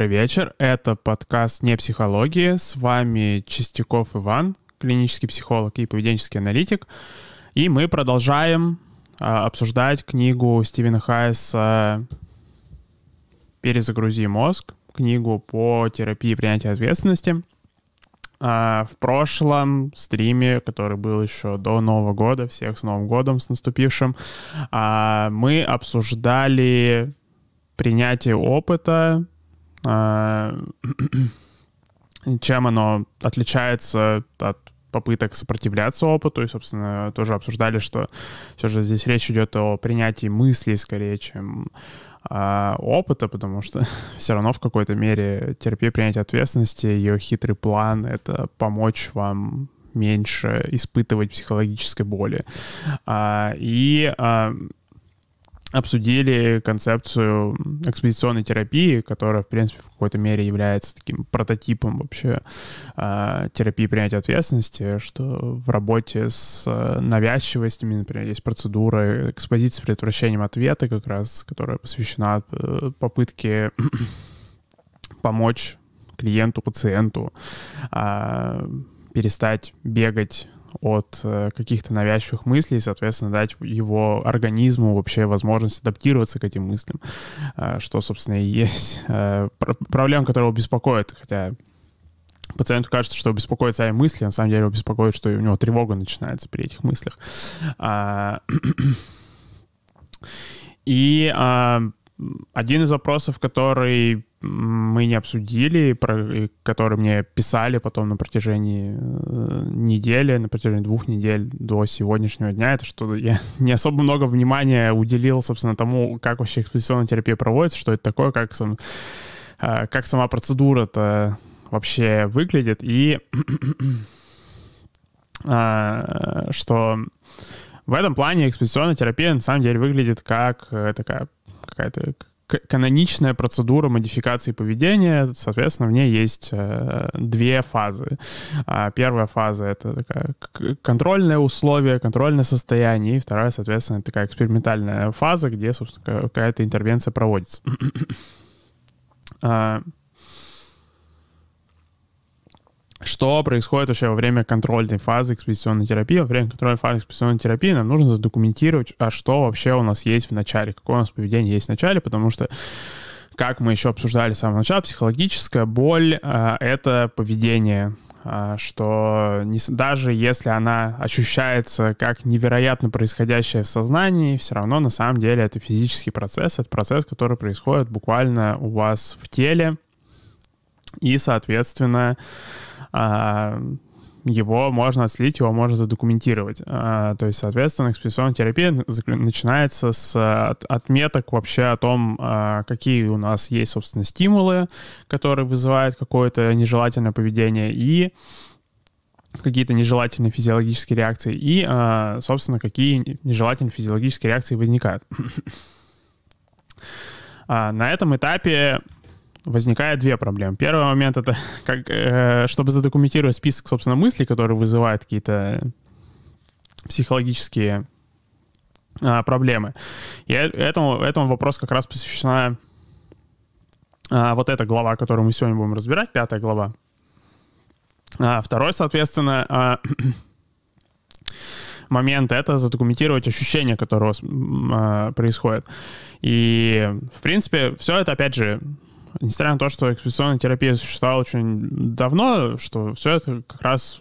Добрый вечер. Это подкаст «Не психологии». С вами Чистяков Иван, клинический психолог и поведенческий аналитик. И мы продолжаем а, обсуждать книгу Стивена Хайса «Перезагрузи мозг», книгу по терапии принятия ответственности. А, в прошлом стриме, который был еще до Нового года, всех с Новым годом, с наступившим, а, мы обсуждали принятие опыта, чем оно отличается от попыток сопротивляться опыту, и, собственно, тоже обсуждали, что все же здесь речь идет о принятии мыслей скорее, чем а, опыта, потому что все равно в какой-то мере терапия принятия ответственности, ее хитрый план — это помочь вам меньше испытывать психологической боли. А, и а, обсудили концепцию экспозиционной терапии, которая, в принципе, в какой-то мере является таким прототипом вообще э, терапии принятия ответственности, что в работе с навязчивостями, например, есть процедура экспозиции с предотвращением ответа как раз, которая посвящена э, попытке помочь клиенту, пациенту э, перестать бегать от э, каких-то навязчивых мыслей, соответственно, дать его организму вообще возможность адаптироваться к этим мыслям, э, что, собственно, и есть э, проблема, которая его беспокоит, хотя пациенту кажется, что беспокоит свои мысли, на самом деле его беспокоит, что у него тревога начинается при этих мыслях. А, и а, один из вопросов, который мы не обсудили, про, который мне писали потом на протяжении э, недели, на протяжении двух недель до сегодняшнего дня, это что я не особо много внимания уделил, собственно, тому, как вообще экспозиционная терапия проводится, что это такое, как, сам, э, как сама процедура-то вообще выглядит, и э, что в этом плане экспозиционная терапия на самом деле выглядит как такая какая-то каноничная процедура модификации поведения, соответственно, в ней есть э, две фазы. А первая фаза — это такая контрольное условие, контрольное состояние, и вторая, соответственно, такая экспериментальная фаза, где, собственно, какая-то интервенция проводится. а, что происходит вообще во время контрольной фазы экспозиционной терапии. Во время контрольной фазы экспозиционной терапии нам нужно задокументировать, а что вообще у нас есть в начале, какое у нас поведение есть в начале, потому что как мы еще обсуждали с самого начала, психологическая боль э, — это поведение, э, что не, даже если она ощущается как невероятно происходящее в сознании, все равно на самом деле это физический процесс, это процесс, который происходит буквально у вас в теле, и, соответственно, а, его можно отследить, его можно задокументировать. А, то есть, соответственно, экспрессионная терапия начинается с отметок вообще о том, а, какие у нас есть, собственно, стимулы, которые вызывают какое-то нежелательное поведение, и какие-то нежелательные физиологические реакции, и, собственно, какие нежелательные физиологические реакции возникают. На этом этапе возникает две проблемы. Первый момент — это как, э, чтобы задокументировать список, собственно, мыслей, которые вызывают какие-то психологические э, проблемы. И э, этому, этому вопрос как раз посвящена э, вот эта глава, которую мы сегодня будем разбирать, пятая глава. А второй, соответственно, э, момент — это задокументировать ощущения, которые э, происходят. И, в принципе, все это, опять же, несмотря на то, что экспозиционная терапия существовала очень давно, что все это как раз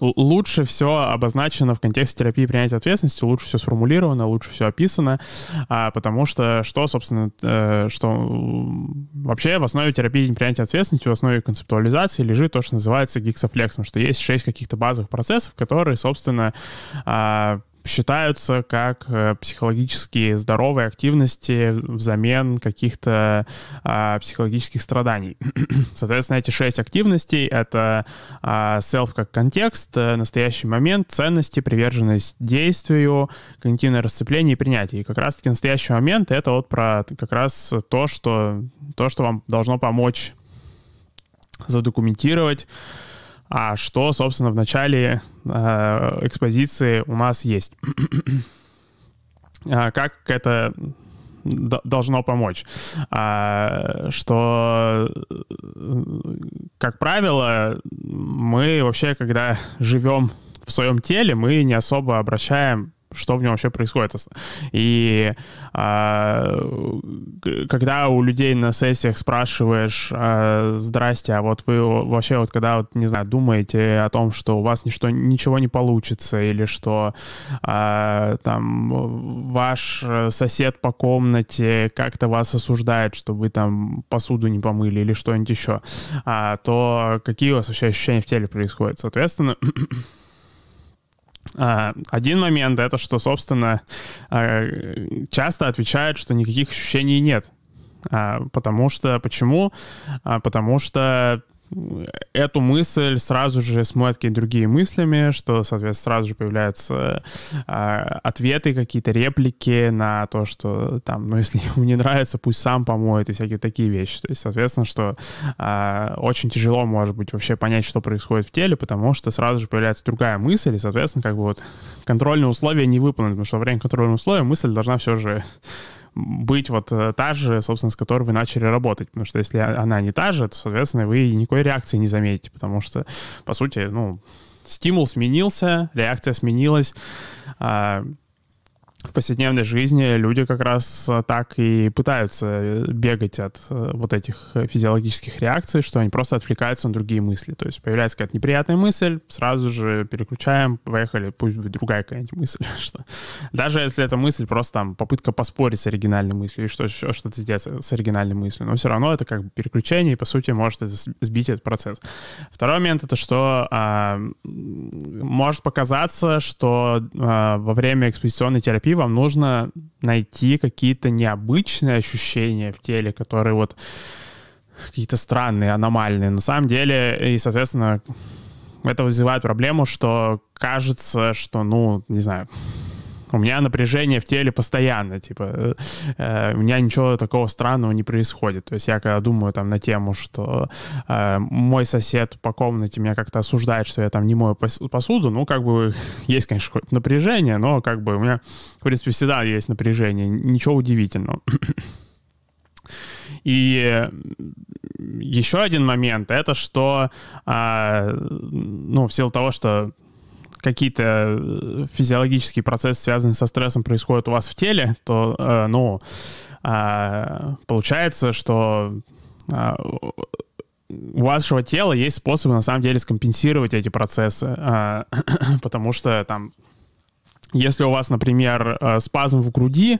лучше все обозначено в контексте терапии принятия ответственности, лучше все сформулировано, лучше все описано, а, потому что что, собственно, э, что вообще в основе терапии принятия ответственности, в основе концептуализации лежит то, что называется гиксофлексом, что есть шесть каких-то базовых процессов, которые, собственно, а, считаются как э, психологически здоровые активности взамен каких-то а, психологических страданий. Соответственно, эти шесть активностей — это а, self как контекст, э, настоящий момент, ценности, приверженность действию, когнитивное расцепление и принятие. И как раз-таки настоящий момент — это вот про как раз то, что, то, что вам должно помочь задокументировать а что, собственно, в начале э, экспозиции у нас есть. а как это должно помочь. А, что, как правило, мы вообще, когда живем в своем теле, мы не особо обращаем что в нем вообще происходит. И а, когда у людей на сессиях спрашиваешь, а, здрасте, а вот вы вообще вот когда, вот, не знаю, думаете о том, что у вас ничто, ничего не получится, или что а, там ваш сосед по комнате как-то вас осуждает, что вы там посуду не помыли или что-нибудь еще, а, то какие у вас вообще ощущения в теле происходят? Соответственно, один момент — это что, собственно, а, часто отвечают, что никаких ощущений нет. А, потому что... Почему? Потому что эту мысль сразу же смотрят какие-то другие мыслями, что, соответственно, сразу же появляются э, ответы, какие-то реплики на то, что там, ну, если ему не нравится, пусть сам помоет и всякие такие вещи. То есть, соответственно, что э, очень тяжело, может быть, вообще понять, что происходит в теле, потому что сразу же появляется другая мысль, и, соответственно, как бы вот контрольные условия не выполнены, потому что во время контрольного условия мысль должна все же быть вот э, та же, собственно, с которой вы начали работать. Потому что если она не та же, то, соответственно, вы никакой реакции не заметите, потому что, по сути, ну, стимул сменился, реакция сменилась, а, в повседневной жизни люди как раз э, так и пытаются э, бегать от э, вот этих физиологических реакций, что они просто отвлекаются на другие мысли. То есть появляется какая-то неприятная мысль, сразу же переключаем, поехали, пусть будет другая какая-нибудь мысль. Что... Даже если эта мысль просто там попытка поспорить с оригинальной мыслью или что, еще что-то сделать с оригинальной мыслью, но все равно это как бы переключение, и по сути может это сбить этот процесс. Второй момент — это что а, может показаться, что а, во время экспозиционной терапии вам нужно найти какие-то необычные ощущения в теле, которые вот какие-то странные, аномальные. На самом деле, и, соответственно, это вызывает проблему, что кажется, что, ну, не знаю, у меня напряжение в теле постоянно, типа, э, э, у меня ничего такого странного не происходит. То есть я когда думаю там на тему, что э, мой сосед по комнате меня как-то осуждает, что я там не мою посуду, ну, как бы есть, конечно, какое-то напряжение, но как бы у меня, в принципе, всегда есть напряжение, ничего удивительного. И еще один момент, это что, э, ну, в силу того, что какие-то э, физиологические процессы, связанные со стрессом, происходят у вас в теле, то, э, ну, э, получается, что э, у вашего тела есть способы, на самом деле, скомпенсировать эти процессы, э, потому что там если у вас, например, э, спазм в груди,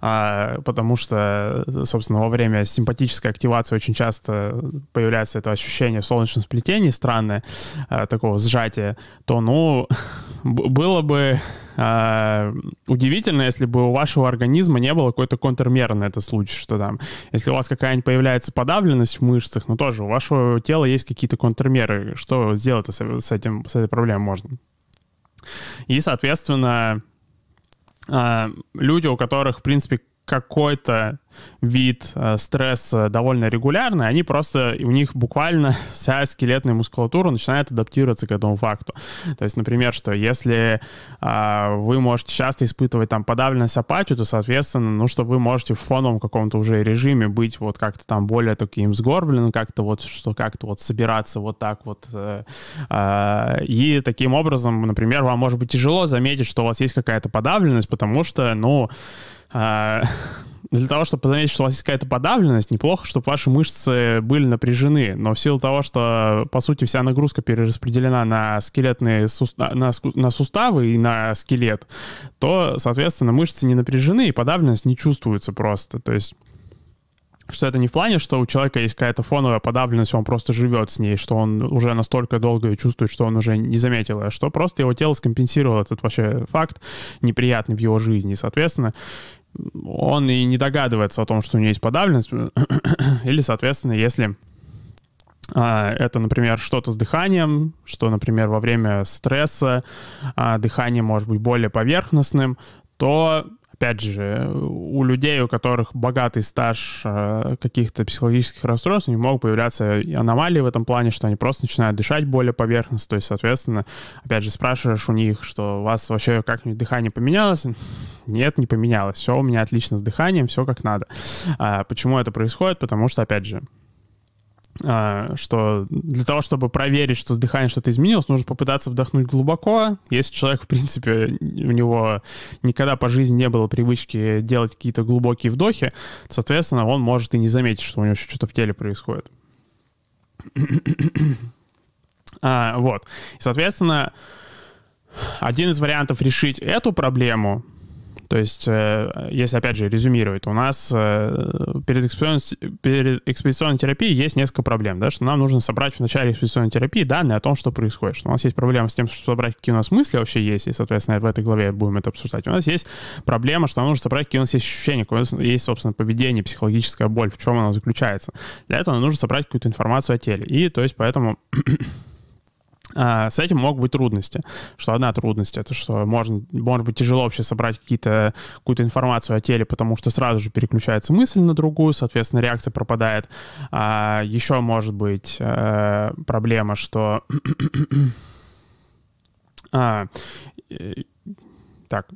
а, потому что, собственно, во время симпатической активации очень часто появляется это ощущение в солнечном сплетении странное, э, такого сжатия, то, ну, было бы а, удивительно, если бы у вашего организма не было какой-то контрмеры на этот случай, что там, если у вас какая-нибудь появляется подавленность в мышцах, ну тоже у вашего тела есть какие-то контрмеры, что сделать с этим, с этой проблемой можно? И, соответственно, а, люди, у которых, в принципе, какой-то вид э, стресса довольно регулярный, они просто, у них буквально вся скелетная мускулатура начинает адаптироваться к этому факту. То есть, например, что если э, вы можете часто испытывать там подавленность апатию, то, соответственно, ну, что вы можете в фоновом каком-то уже режиме быть вот как-то там более таким сгорбленным, как-то вот, что как-то вот собираться вот так вот. Э, э, и таким образом, например, вам может быть тяжело заметить, что у вас есть какая-то подавленность, потому что, ну, для того, чтобы заметить, что у вас есть какая-то подавленность, неплохо, чтобы ваши мышцы были напряжены. Но в силу того, что, по сути, вся нагрузка перераспределена на скелетные сустав, на, на суставы и на скелет, то, соответственно, мышцы не напряжены, и подавленность не чувствуется просто. То есть что это не в плане, что у человека есть какая-то фоновая подавленность, он просто живет с ней, что он уже настолько долго ее чувствует, что он уже не заметил, а что просто его тело скомпенсировало этот вообще факт неприятный в его жизни. И, соответственно, он и не догадывается о том, что у него есть подавленность. Или, соответственно, если а, это, например, что-то с дыханием, что, например, во время стресса а, дыхание может быть более поверхностным, то опять же, у людей, у которых богатый стаж э, каких-то психологических расстройств, у них могут появляться аномалии в этом плане, что они просто начинают дышать более поверхностно, то есть, соответственно, опять же, спрашиваешь у них, что у вас вообще как-нибудь дыхание поменялось? Нет, не поменялось. Все у меня отлично с дыханием, все как надо. А почему это происходит? Потому что, опять же, что для того, чтобы проверить, что с дыханием что-то изменилось, нужно попытаться вдохнуть глубоко. Если человек, в принципе, у него никогда по жизни не было привычки делать какие-то глубокие вдохи, соответственно, он может и не заметить, что у него что-то в теле происходит. а, вот. Соответственно, один из вариантов решить эту проблему — то есть, э, если, опять же, резюмировать, у нас э, перед экспедиционной, перед экспедиционной терапией есть несколько проблем, да, что нам нужно собрать в начале экспедиционной терапии данные о том, что происходит. Что у нас есть проблема с тем, что собрать, какие у нас мысли вообще есть, и, соответственно, в этой главе будем это обсуждать. У нас есть проблема, что нам нужно собрать, какие у нас есть ощущения, какое есть, собственно, поведение, психологическая боль, в чем она заключается. Для этого нам нужно собрать какую-то информацию о теле. И, то есть, поэтому с этим могут быть трудности. Что одна трудность это что можно, может быть тяжело вообще собрать какие-то, какую-то информацию о теле, потому что сразу же переключается мысль на другую, соответственно, реакция пропадает. А еще может быть э, проблема, что... а, так,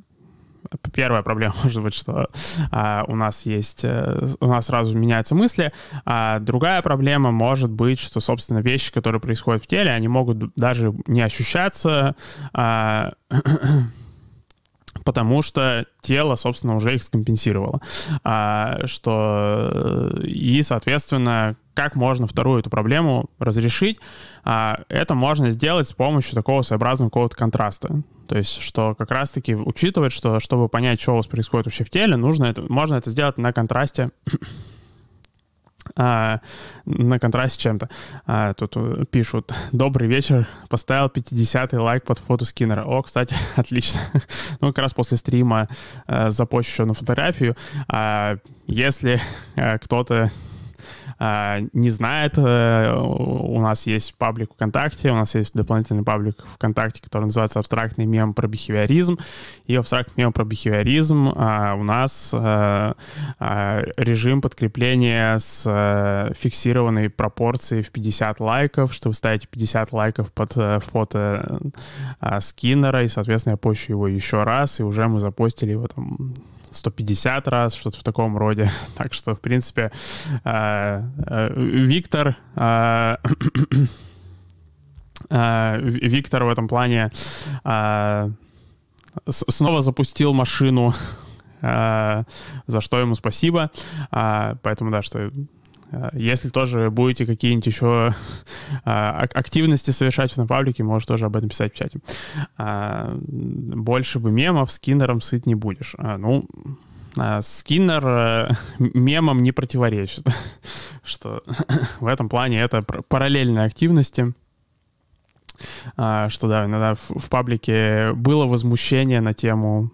первая проблема может быть, что а, у нас есть, а, у нас сразу меняются мысли, а другая проблема может быть, что, собственно, вещи, которые происходят в теле, они могут даже не ощущаться, а, потому что тело, собственно, уже их скомпенсировало. А, что и, соответственно, как можно вторую эту проблему разрешить? А, это можно сделать с помощью такого своеобразного какого-то контраста. То есть, что как раз-таки учитывать, что чтобы понять, что у вас происходит вообще в теле, нужно это, можно это сделать на контрасте а, на контрасте чем-то. А, тут э, пишут, добрый вечер, поставил 50-й лайк под фото Скиннера. О, кстати, отлично. ну, как раз после стрима а, запущу еще на фотографию. А, если а, кто-то не знает, э, у нас есть паблик ВКонтакте, у нас есть дополнительный паблик ВКонтакте, который называется «Абстрактный мем про бихевиоризм». И абстрактный мем про бихевиоризм а, у нас а, режим подкрепления с фиксированной пропорцией в 50 лайков, что вы ставите 50 лайков под э, фото Скиннера, и, соответственно, я пощу его еще раз, и уже мы запостили его там 150 раз, что-то в таком роде. Так что, в принципе, э, э, Виктор... Э, Виктор в этом плане снова запустил машину, за что ему спасибо. Поэтому, да, что если тоже будете какие-нибудь еще а, активности совершать этом паблике, можешь тоже об этом писать в чате. А, больше бы мемов Скиннером сыт не будешь. А, ну, Скиннер э, мемам не противоречит, что в этом плане это параллельные активности. Что да, иногда в, паблике было возмущение на тему,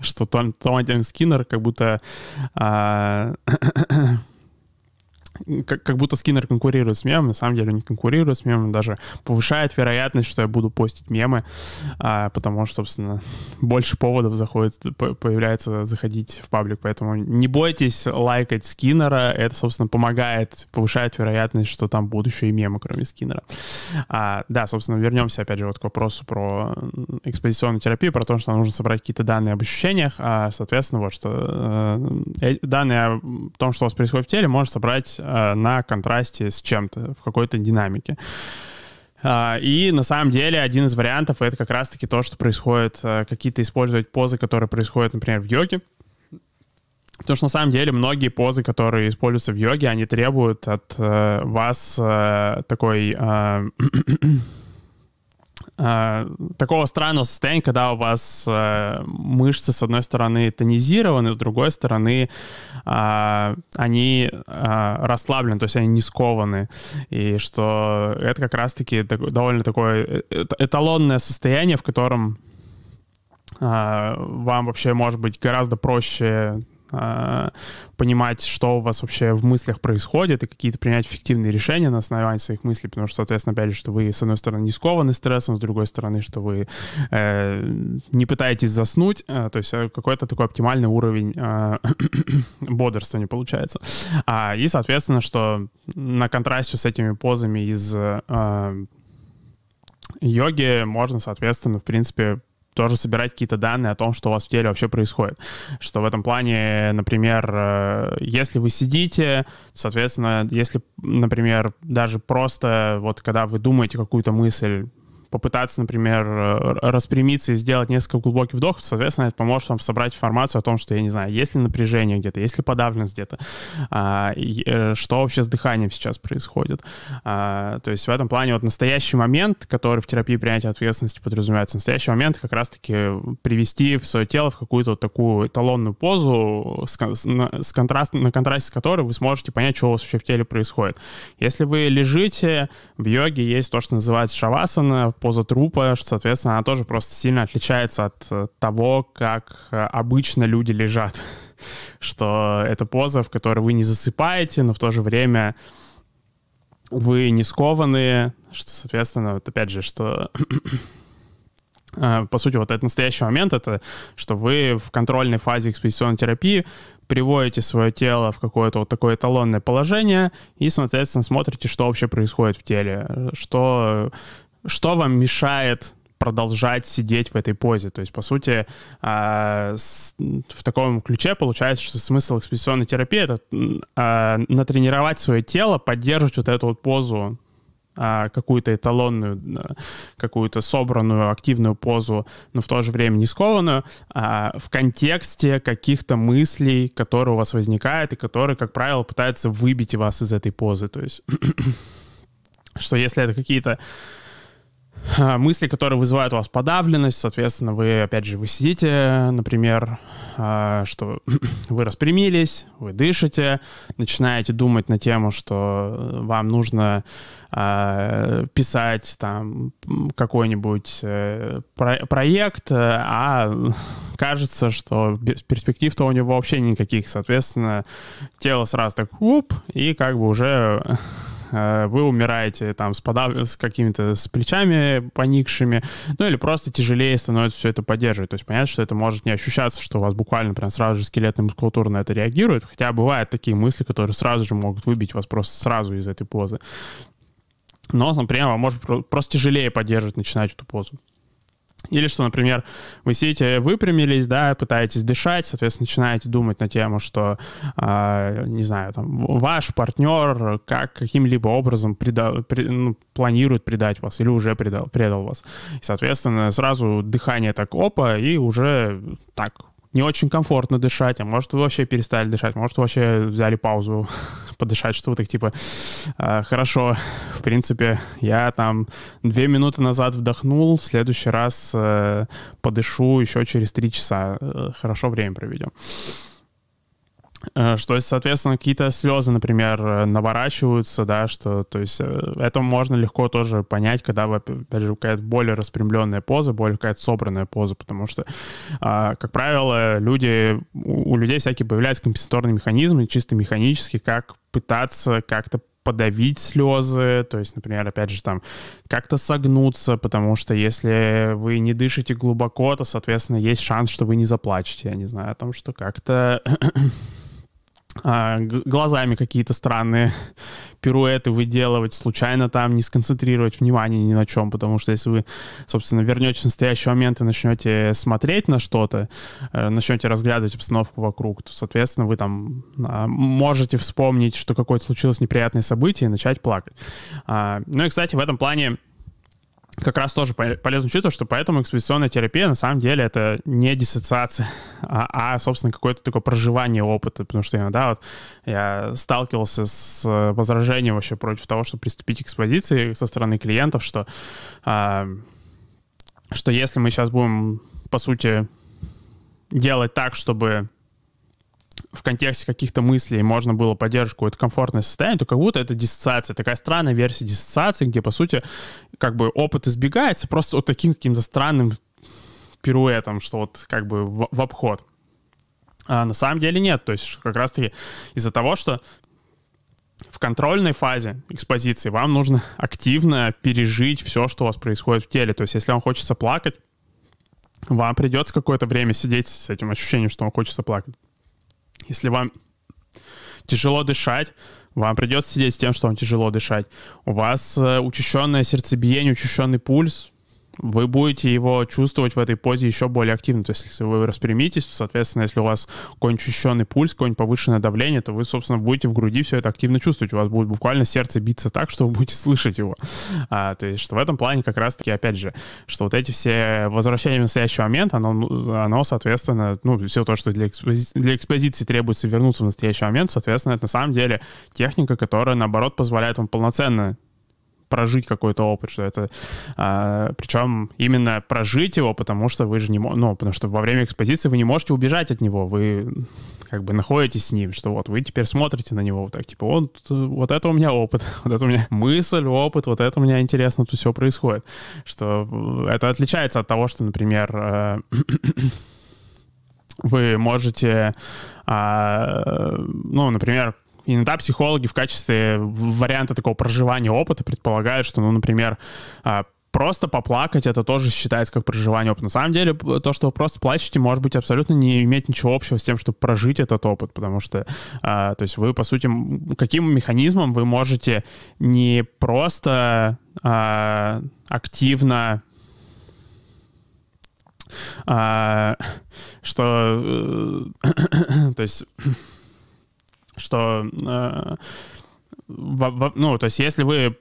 что Том, Том Скиннер как будто как, как будто Скиннер конкурирует с мемом, на самом деле не конкурирует с мемом, даже повышает вероятность, что я буду постить мемы, а, потому что, собственно, больше поводов заходит, появляется заходить в паблик, поэтому не бойтесь лайкать Скиннера, это, собственно, помогает, повышает вероятность, что там будут еще и мемы, кроме Скиннера. А, да, собственно, вернемся, опять же, вот к вопросу про экспозиционную терапию, про то, что нужно собрать какие-то данные об ощущениях, а, соответственно, вот что э, э данные о том, что у вас происходит в теле, можно собрать Э, на контрасте с чем-то, в какой-то динамике. А, и на самом деле один из вариантов это как раз-таки то, что происходит, э, какие-то использовать позы, которые происходят, например, в йоге. Потому что на самом деле многие позы, которые используются в йоге, они требуют от э, вас э, такой э, э, такого странного состояния, когда у вас э, мышцы с одной стороны тонизированы, с другой стороны э, они э, расслаблены, то есть они не скованы. И что это как раз-таки так, довольно такое э, эталонное состояние, в котором э, вам вообще может быть гораздо проще э, понимать, что у вас вообще в мыслях происходит, и какие-то принять эффективные решения на основании своих мыслей, потому что, соответственно, опять же, что вы, с одной стороны, не скованы стрессом, с другой стороны, что вы э, не пытаетесь заснуть, э, то есть э, какой-то такой оптимальный уровень э, бодрствования получается. А, и, соответственно, что на контрасте с этими позами из э, йоги можно, соответственно, в принципе, тоже собирать какие-то данные о том, что у вас в теле вообще происходит. Что в этом плане, например, э, если вы сидите, соответственно, если, например, даже просто вот когда вы думаете какую-то мысль, попытаться, например, э, распрямиться и сделать несколько глубоких вдохов, соответственно, это поможет вам собрать информацию о том, что, я не знаю, есть ли напряжение где-то, есть ли подавленность где-то, а, э, что вообще с дыханием сейчас происходит. А, то есть в этом плане вот настоящий момент, который в терапии принятия ответственности подразумевается, настоящий момент как раз-таки привести в свое тело в какую-то вот такую эталонную позу, с контраст, на контрасте с которой вы сможете понять, что у вас вообще в теле происходит. Если вы лежите, в йоге есть то, что называется шавасана, поза трупа, что, соответственно, она тоже просто сильно отличается от э, того, как э, обычно люди лежат. Что это поза, в которой вы не засыпаете, но в то же время вы не скованы, что, соответственно, вот опять же, что э, по сути, вот этот настоящий момент, это что вы в контрольной фазе экспедиционной терапии приводите свое тело в какое-то вот такое эталонное положение и, соответственно, смотрите, что вообще происходит в теле, что что вам мешает продолжать сидеть в этой позе. То есть, по сути, а, в таком ключе получается, что смысл экспедиционной терапии — это а, натренировать свое тело, поддерживать вот эту вот позу а, какую-то эталонную, какую-то собранную, активную позу, но в то же время не скованную, в контексте каких-то мыслей, которые у вас возникают и которые, как правило, пытаются выбить вас из этой позы. То есть, что если это какие-то а, мысли, которые вызывают у вас подавленность, соответственно, вы, опять же, вы сидите, например, а, что вы распрямились, вы дышите, начинаете думать на тему, что вам нужно а, писать там какой-нибудь э, про проект, а кажется, что перспектив-то у него вообще никаких, соответственно, тело сразу так, уп, и как бы уже Э, вы умираете там с, подав... с какими-то с плечами поникшими, ну или просто тяжелее становится все это поддерживать. То есть понятно, что это может не ощущаться, что у вас буквально прям сразу же скелетная мускулатура на это реагирует, хотя бывают такие мысли, которые сразу же могут выбить вас просто сразу из этой позы. Но, например, вам может просто тяжелее поддерживать, начинать эту позу. Или что, например, вы сидите, выпрямились, да, пытаетесь дышать, соответственно, начинаете думать на тему, что, э, не знаю, там, ваш партнер как каким-либо образом преда, пред, ну, планирует предать вас или уже предал, предал вас. И, соответственно, сразу дыхание так опа, и уже так не очень комфортно дышать, а может вы вообще перестали дышать, может вы вообще взяли паузу подышать, что вы так типа, э, хорошо, в принципе, я там две минуты назад вдохнул, в следующий раз э, подышу еще через три часа, э, хорошо время проведем. Э, что, соответственно, какие-то слезы, например, э, наворачиваются, да, что, то есть э, это можно легко тоже понять, когда вы, опять же, какая-то более распрямленная поза, более какая-то собранная поза, потому что, а, как правило, люди, у людей всякие появляются компенсаторные механизмы, чисто механически, как пытаться как-то подавить слезы, то есть, например, опять же, там, как-то согнуться, потому что если вы не дышите глубоко, то, соответственно, есть шанс, что вы не заплачете, я не знаю, о том, что как-то а, глазами какие-то странные пируэты выделывать, случайно там не сконцентрировать внимание ни на чем, потому что если вы, собственно, вернетесь в настоящий момент и начнете смотреть на что-то, э, начнете разглядывать обстановку вокруг, то, соответственно, вы там а, можете вспомнить, что какое-то случилось неприятное событие и начать плакать. А, ну и, кстати, в этом плане как раз тоже полезно учитывать, что поэтому экспедиционная терапия на самом деле это не диссоциация, а, а собственно, какое-то такое проживание опыта, потому что иногда вот я сталкивался с возражением вообще против того, чтобы приступить к экспозиции со стороны клиентов, что, а, что если мы сейчас будем, по сути, делать так, чтобы в контексте каких-то мыслей можно было поддерживать какое-то комфортное состояние, то как будто это диссоциация, такая странная версия диссоциации, где, по сути, как бы опыт избегается просто вот таким каким-то странным пируэтом, что вот как бы в, в обход. А на самом деле нет. То есть как раз-таки из-за того, что в контрольной фазе экспозиции вам нужно активно пережить все, что у вас происходит в теле. То есть если вам хочется плакать, вам придется какое-то время сидеть с этим ощущением, что вам хочется плакать. Если вам тяжело дышать, вам придется сидеть с тем, что вам тяжело дышать. У вас э, учащенное сердцебиение, учащенный пульс, вы будете его чувствовать в этой позе еще более активно. То есть, если вы распрямитесь, то, соответственно, если у вас какой-нибудь учащенный пульс, какое-нибудь повышенное давление, то вы, собственно, будете в груди все это активно чувствовать. У вас будет буквально сердце биться так, что вы будете слышать его. А, то есть, что в этом плане как раз-таки, опять же, что вот эти все возвращения в настоящий момент, оно, оно соответственно, ну, все то, что для, экспози- для экспозиции требуется вернуться в настоящий момент, соответственно, это на самом деле техника, которая, наоборот, позволяет вам полноценно прожить какой-то опыт, что это... А, причем именно прожить его, потому что вы же не... Ну, потому что во время экспозиции вы не можете убежать от него, вы как бы находитесь с ним, что вот вы теперь смотрите на него вот так, типа, вот, вот это у меня опыт, вот это у меня мысль, опыт, вот это у меня интересно, тут все происходит. Что это отличается от того, что, например, э, вы можете, а, ну, например, иногда психологи в качестве варианта такого проживания опыта предполагают, что, ну, например, а, просто поплакать это тоже считается как проживание опыта. На самом деле, то, что вы просто плачете, может быть абсолютно не иметь ничего общего с тем, чтобы прожить этот опыт, потому что, а, то есть вы, по сути, каким механизмом вы можете не просто а, активно а, что, э, то есть что, э, ну, то есть если вы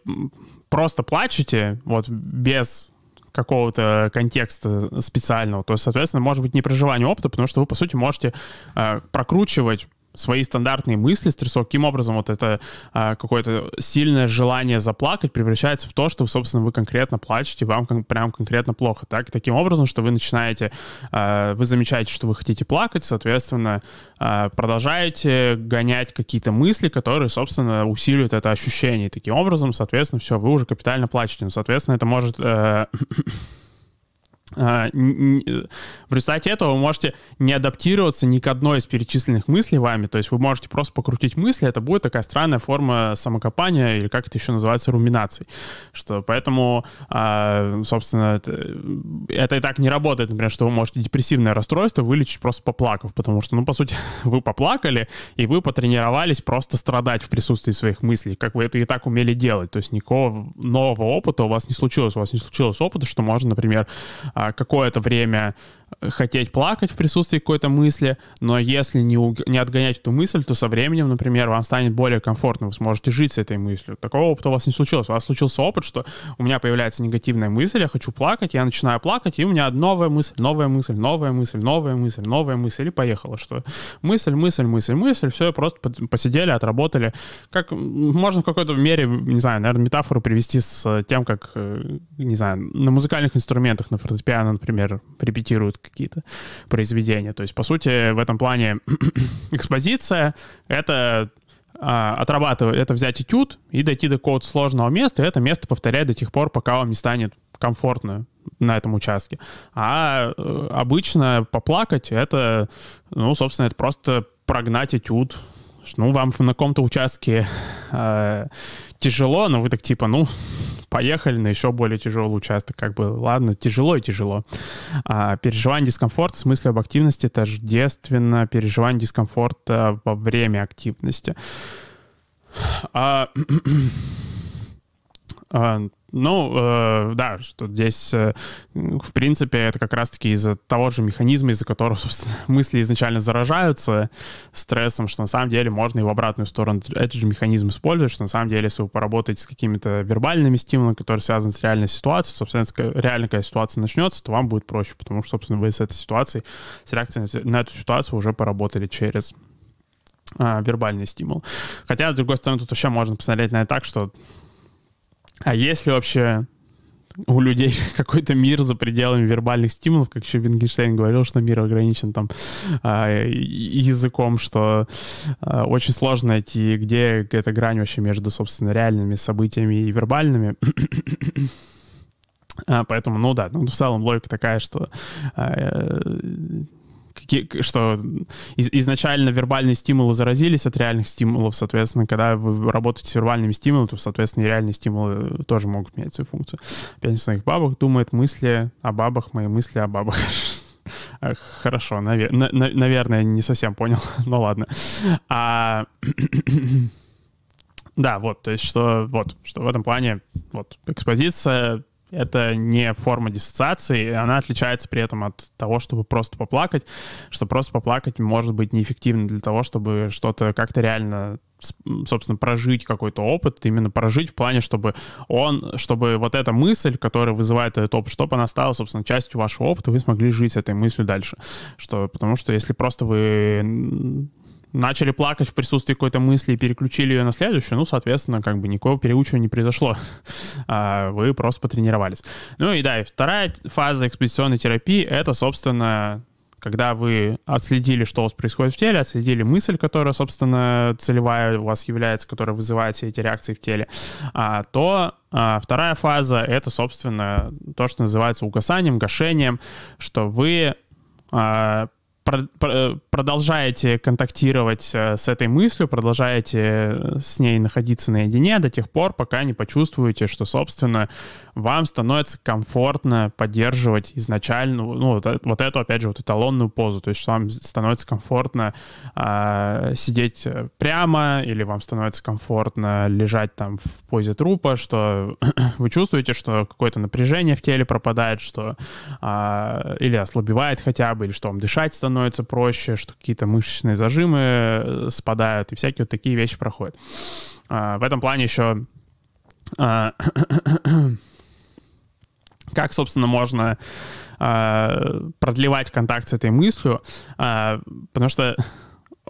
просто плачете, вот без какого-то контекста специального, то, соответственно, может быть не проживание опыта, потому что вы, по сути, можете э, прокручивать свои стандартные мысли, стрессов, каким образом вот это а, какое-то сильное желание заплакать превращается в то, что, собственно, вы конкретно плачете, вам кон- прям конкретно плохо, так? Таким образом, что вы начинаете, а, вы замечаете, что вы хотите плакать, соответственно, а, продолжаете гонять какие-то мысли, которые, собственно, усиливают это ощущение. Таким образом, соответственно, все, вы уже капитально плачете. Ну, соответственно, это может... Э- в результате этого вы можете не адаптироваться ни к одной из перечисленных мыслей вами, то есть вы можете просто покрутить мысли, это будет такая странная форма самокопания или как это еще называется, руминаций. Что поэтому, а, собственно, это и так не работает, например, что вы можете депрессивное расстройство вылечить просто поплакав, потому что, ну, по сути, вы поплакали, и вы потренировались просто страдать в присутствии своих мыслей, как вы это и так умели делать, то есть никакого нового опыта у вас не случилось, у вас не случилось опыта, что можно, например, а, какое-то время хотеть плакать в присутствии какой-то мысли, но если не, не отгонять эту мысль, то со временем, например, вам станет более комфортно, вы сможете жить с этой мыслью. Такого опыта у вас не случилось. У вас случился опыт, что у меня появляется негативная мысль, я хочу плакать, я начинаю плакать, и у меня новая мысль, новая мысль, новая мысль, новая мысль, новая мысль, и поехала, что мысль, мысль, мысль, мысль, все, просто посидели, отработали. Как можно в какой-то мере, не знаю, наверное, метафору привести с тем, как, э, не знаю, на музыкальных инструментах, на фортепиано, например, репетируют какие-то произведения. То есть, по сути, в этом плане экспозиция — это а, отрабатывать, это взять этюд и дойти до какого-то сложного места, и это место повторять до тех пор, пока вам не станет комфортно на этом участке. А э, обычно поплакать — это, ну, собственно, это просто прогнать этюд. Ну, вам на каком-то участке э, тяжело, но вы так типа, ну, поехали на еще более тяжелый участок. Как бы, ладно, тяжело и тяжело. А, переживание дискомфорта в смысле об активности тождественно переживание дискомфорта во время активности. А, а, ну, э, да, что здесь, э, в принципе, это как раз-таки из-за того же механизма, из-за которого, собственно, мысли изначально заражаются стрессом, что на самом деле можно и в обратную сторону этот же механизм использовать, что на самом деле, если вы поработаете с какими-то вербальными стимулами, которые связаны с реальной ситуацией, собственно, реально, когда ситуация начнется, то вам будет проще, потому что, собственно, вы с этой ситуацией, с реакцией на эту ситуацию уже поработали через а, вербальный стимул. Хотя, с другой стороны, тут вообще можно посмотреть на это так, что а есть ли вообще у людей какой-то мир за пределами вербальных стимулов, как еще Вингенштейн говорил, что мир ограничен там а, языком, что а, очень сложно найти, где эта грань вообще между, собственно, реальными событиями и вербальными. А, поэтому, ну да, ну, в целом логика такая, что что из, изначально вербальные стимулы заразились от реальных стимулов, соответственно, когда вы работаете с вербальными стимулами, то, соответственно, и реальные стимулы тоже могут менять свою функцию. О своих бабах думает, мысли о бабах, мои мысли о бабах. Хорошо, навер- на- наверное, не совсем понял, но ладно. А... да, вот, то есть что, вот, что в этом плане вот экспозиция это не форма диссоциации, она отличается при этом от того, чтобы просто поплакать, что просто поплакать может быть неэффективно для того, чтобы что-то как-то реально собственно, прожить какой-то опыт, именно прожить в плане, чтобы он, чтобы вот эта мысль, которая вызывает этот опыт, чтобы она стала, собственно, частью вашего опыта, вы смогли жить с этой мыслью дальше. Что, потому что если просто вы начали плакать в присутствии какой-то мысли и переключили ее на следующую, ну, соответственно, как бы никакого переучивания не произошло. А вы просто потренировались. Ну и да, и вторая фаза экспозиционной терапии — это, собственно, когда вы отследили, что у вас происходит в теле, отследили мысль, которая, собственно, целевая у вас является, которая вызывает все эти реакции в теле, а, то а, вторая фаза — это, собственно, то, что называется угасанием, гашением, что вы продолжаете контактировать э, с этой мыслью, продолжаете э, с ней находиться наедине до тех пор, пока не почувствуете, что, собственно, вам становится комфортно поддерживать изначально, ну, вот, вот эту, опять же, вот эталонную позу, то есть что вам становится комфортно э, сидеть прямо, или вам становится комфортно лежать там в позе трупа, что вы чувствуете, что какое-то напряжение в теле пропадает, что э, или ослабевает хотя бы, или что вам дышать становится становится проще, что какие-то мышечные зажимы э, спадают, и всякие вот такие вещи проходят. А, в этом плане еще а, как, собственно, можно а, продлевать контакт с этой мыслью, потому что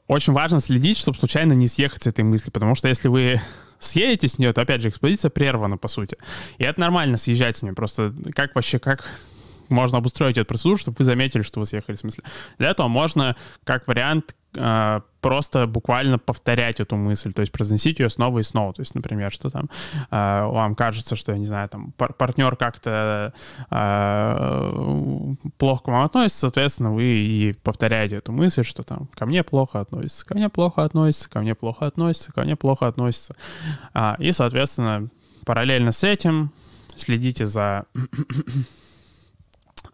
очень важно следить, чтобы случайно не съехать с этой мысли, потому что если вы съедете с нее, то, опять же, экспозиция прервана, по сути. И это нормально съезжать с нее, просто как вообще, как можно обустроить эту процедуру, чтобы вы заметили, что вы съехали, в смысле. Для этого можно, как вариант, э, просто буквально повторять эту мысль, то есть произносить ее снова и снова. То есть, например, что там э, вам кажется, что, я не знаю, там партнер как-то э, плохо к вам относится, соответственно, вы и повторяете эту мысль, что там ко мне плохо относится, ко мне плохо относится, ко мне плохо относится, ко мне плохо относится. А, и, соответственно, параллельно с этим следите за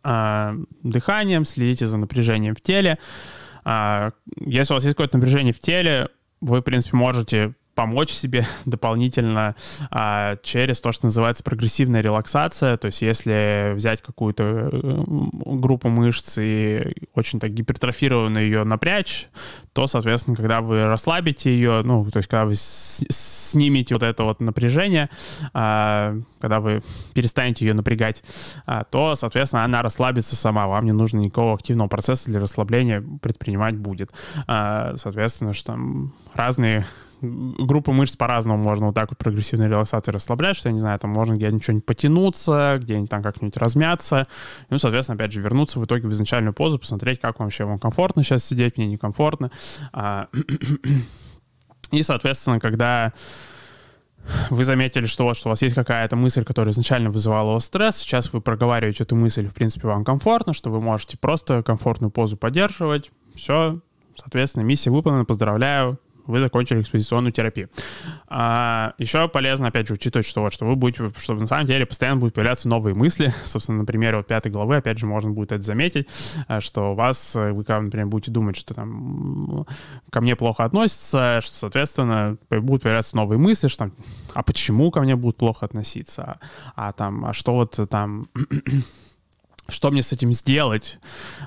э, дыханием, следите за напряжением в теле. Э, если у вас есть какое-то напряжение в теле, вы, в принципе, можете помочь себе дополнительно а, через то, что называется прогрессивная релаксация. То есть если взять какую-то э, группу мышц и очень так гипертрофированно ее напрячь, то, соответственно, когда вы расслабите ее, ну, то есть когда вы снимете вот это вот напряжение, а, когда вы перестанете ее напрягать, а, то, соответственно, она расслабится сама. Вам не нужно никакого активного процесса для расслабления предпринимать будет. А, соответственно, что там разные группы мышц по-разному можно вот так вот прогрессивной релаксацией расслаблять, что, я не знаю, там можно где-нибудь что-нибудь потянуться, где-нибудь там как-нибудь размяться, ну, соответственно, опять же, вернуться в итоге в изначальную позу, посмотреть, как вообще вам комфортно сейчас сидеть, мне некомфортно. А, и, соответственно, когда вы заметили, что вот, что у вас есть какая-то мысль, которая изначально вызывала у вас стресс, сейчас вы проговариваете эту мысль, в принципе, вам комфортно, что вы можете просто комфортную позу поддерживать, все, соответственно, миссия выполнена, поздравляю, вы закончили экспозиционную терапию. А, еще полезно, опять же, учитывать, что, вот, что вы будете, что на самом деле постоянно будут появляться новые мысли. Собственно, на примере вот пятой главы, опять же, можно будет это заметить, а, что у вас, вы, например, будете думать, что там ко мне плохо относятся, что, соответственно, будут появляться новые мысли, что там, а почему ко мне будут плохо относиться, а, а там, а что вот там что мне с этим сделать,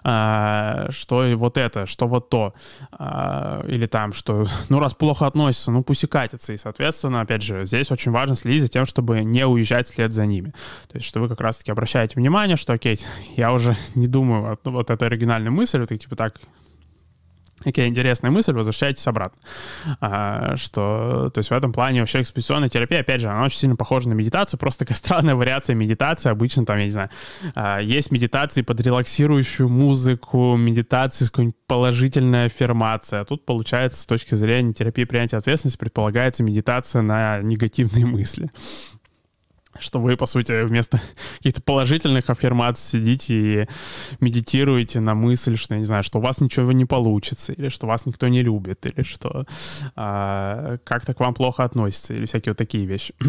а, что вот это, что вот то, а, или там, что, ну, раз плохо относится, ну, пусть и катится, и, соответственно, опять же, здесь очень важно следить за тем, чтобы не уезжать вслед за ними, то есть, что вы как раз-таки обращаете внимание, что, окей, я уже не думаю, вот, вот эта оригинальная мысль, вот, типа, так, Окей, интересная мысль, возвращайтесь обратно. А, что, то есть в этом плане вообще экспозиционная терапия, опять же, она очень сильно похожа на медитацию, просто такая странная вариация медитации. Обычно там, я не знаю, а, есть медитации под релаксирующую музыку, медитации с какой-нибудь положительной аффирмацией. А тут, получается, с точки зрения терапии принятия ответственности предполагается медитация на негативные мысли. Что вы, по сути, вместо каких-то положительных аффирмаций сидите и медитируете на мысль, что, я не знаю, что у вас ничего не получится, или что вас никто не любит, или что а, как-то к вам плохо относится, или всякие вот такие вещи.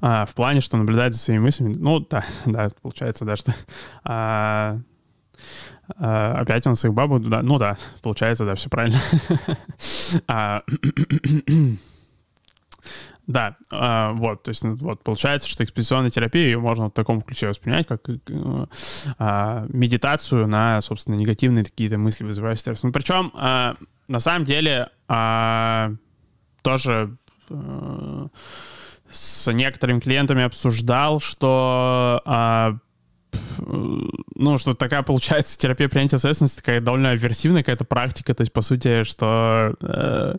а, в плане, что наблюдать за своими мыслями, ну, да, да, получается, да, что... А, а, опять он своих бабу, да, ну да, получается, да, все правильно. а, да, э, вот, то есть ну, вот получается, что экспозиционная терапия ее можно в таком ключе воспринять, как э, э, медитацию на, собственно, негативные какие-то мысли, вызывающие стресс. Ну, причем, э, на самом деле, э, тоже э, с некоторыми клиентами обсуждал, что э, ну, что такая получается терапия принятия ответственности, такая довольно аверсивная какая-то практика, то есть, по сути, что э,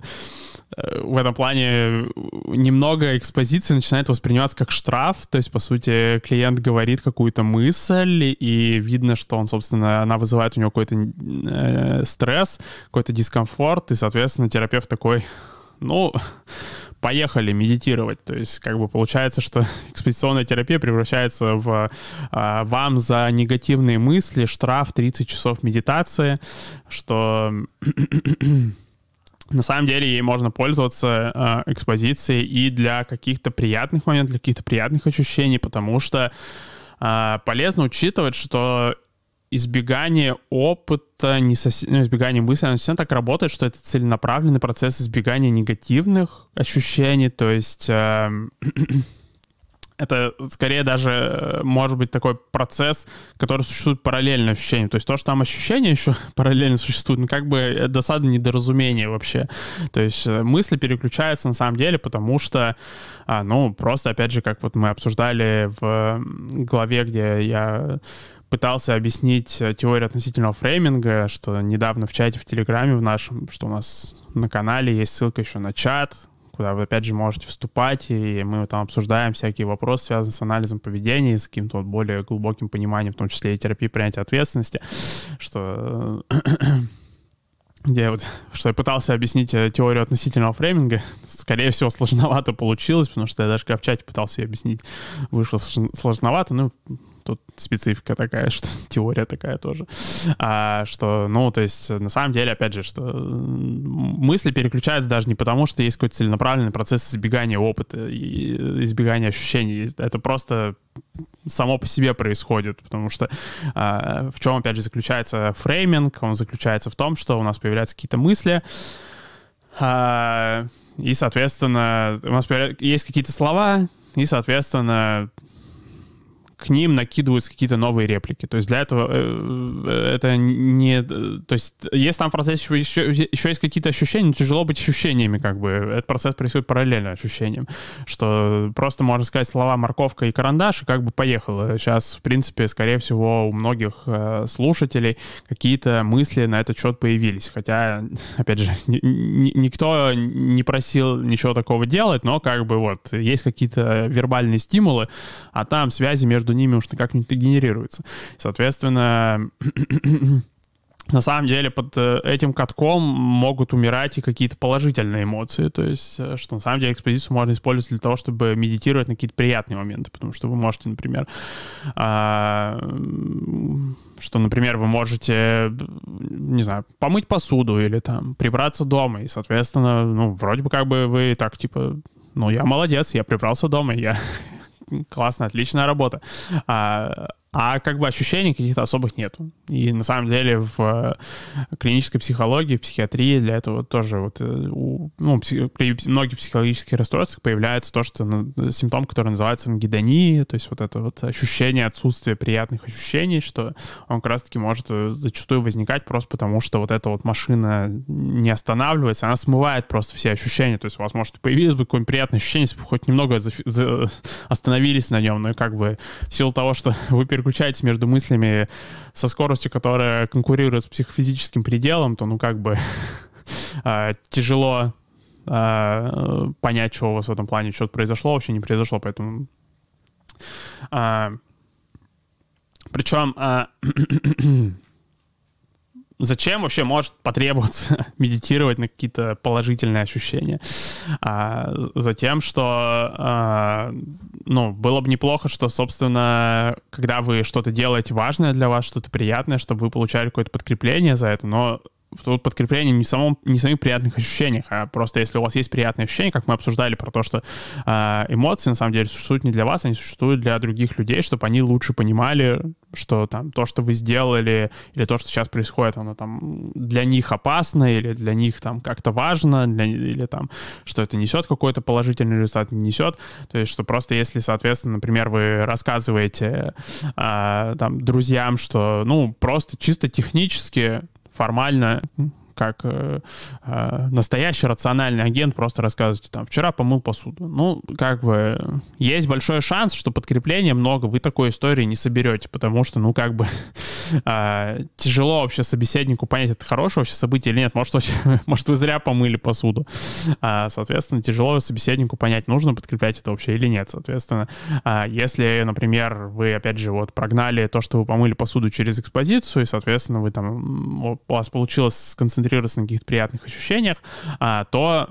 в этом плане немного экспозиции начинает восприниматься как штраф, то есть, по сути, клиент говорит какую-то мысль, и видно, что он, собственно, она вызывает у него какой-то э, стресс, какой-то дискомфорт, и, соответственно, терапевт такой, ну, поехали медитировать. То есть, как бы получается, что экспедиционная терапия превращается в а, вам за негативные мысли штраф 30 часов медитации, что на самом деле ей можно пользоваться э, экспозицией и для каких-то приятных моментов, для каких-то приятных ощущений, потому что э, полезно учитывать, что избегание опыта, не сос... ну, избегание мысли, оно всегда так работает, что это целенаправленный процесс избегания негативных ощущений, то есть э, это скорее даже э, может быть такой процесс, который существует параллельно ощущениям. То есть то, что там ощущения еще параллельно существуют, ну как бы досадное недоразумение вообще. То есть э, мысли переключаются на самом деле, потому что, а, ну, просто, опять же, как вот мы обсуждали в главе, где я пытался объяснить э, теорию относительного фрейминга, что недавно в чате в Телеграме в нашем, что у нас на канале есть ссылка еще на чат, куда вы, опять же, можете вступать, и мы там обсуждаем всякие вопросы, связанные с анализом поведения, с каким-то вот более глубоким пониманием, в том числе и терапии принятия ответственности, что где вот, что я пытался объяснить э, теорию относительного фрейминга, скорее всего, сложновато получилось, потому что я даже когда в чате пытался ее объяснить, вышло сложновато, ну, тут специфика такая, что теория такая тоже, а, что, ну, то есть, на самом деле, опять же, что мысли переключаются даже не потому, что есть какой-то целенаправленный процесс избегания опыта и избегания ощущений, это просто само по себе происходит, потому что а, в чем, опять же, заключается фрейминг, он заключается в том, что у нас появляются какие-то мысли, а, и, соответственно, у нас есть какие-то слова, и, соответственно, к ним накидываются какие-то новые реплики. То есть для этого э, это не... То есть если там в процессе еще, еще есть какие-то ощущения, тяжело быть ощущениями, как бы. Этот процесс происходит параллельно ощущениям. Что просто можно сказать слова «морковка» и «карандаш», и как бы поехало. Сейчас, в принципе, скорее всего, у многих э, слушателей какие-то мысли на этот счет появились. Хотя, опять же, никто не просил ничего такого делать, но как бы вот есть какие-то вербальные стимулы, а там связи между между ними уж как-нибудь генерируется. Соответственно, на самом деле под э, этим катком могут умирать и какие-то положительные эмоции. То есть, э, что на самом деле экспозицию можно использовать для того, чтобы медитировать на какие-то приятные моменты. Потому что вы можете, например, а, что, например, вы можете, не знаю, помыть посуду или там прибраться дома. И, соответственно, ну, вроде бы как бы вы так, типа, ну, я молодец, я прибрался дома, я классно, отличная работа. А, а как бы ощущений каких-то особых нету. И на самом деле в э, клинической психологии, в психиатрии для этого тоже вот э, у, ну, при многих психологических расстройствах появляется то, что симптом, который называется ангидония, то есть вот это вот ощущение отсутствия приятных ощущений, что он как раз-таки может э, зачастую возникать просто потому, что вот эта вот машина не останавливается, она смывает просто все ощущения. То есть у вас может появилось бы какое-нибудь приятное ощущение, если бы хоть немного за, за, остановились на нем, но как бы в силу того, что вы переключаетесь между мыслями со скоростью, которая конкурирует с психофизическим пределом, то, ну, как бы а, тяжело а, понять, что у вас в этом плане что-то произошло, вообще не произошло, поэтому... А, причем зачем вообще может потребоваться медитировать на какие-то положительные ощущения? А, затем, что, а, ну, было бы неплохо, что, собственно, когда вы что-то делаете важное для вас, что-то приятное, чтобы вы получали какое-то подкрепление за это, но тут подкрепление не в самом не в самих приятных ощущениях, а просто если у вас есть приятные ощущения, как мы обсуждали про то, что э, эмоции на самом деле существуют не для вас, они существуют для других людей, чтобы они лучше понимали, что там то, что вы сделали, или то, что сейчас происходит, оно там для них опасно, или для них там как-то важно, для, или там, что это несет какой-то положительный результат, не несет. То есть, что просто если, соответственно, например, вы рассказываете э, там друзьям, что, ну, просто чисто технически формально как э, э, настоящий рациональный агент просто рассказываете, там, вчера помыл посуду. Ну, как бы, есть большой шанс, что подкрепления много, вы такой истории не соберете, потому что, ну, как бы, э, тяжело вообще собеседнику понять, это хорошее вообще событие или нет. Может, вообще, может вы зря помыли посуду. А, соответственно, тяжело собеседнику понять, нужно подкреплять это вообще или нет. Соответственно, а, если, например, вы, опять же, вот прогнали то, что вы помыли посуду через экспозицию, и, соответственно, вы там, у вас получилось сконцентрироваться концентрироваться на каких-то приятных ощущениях, а, то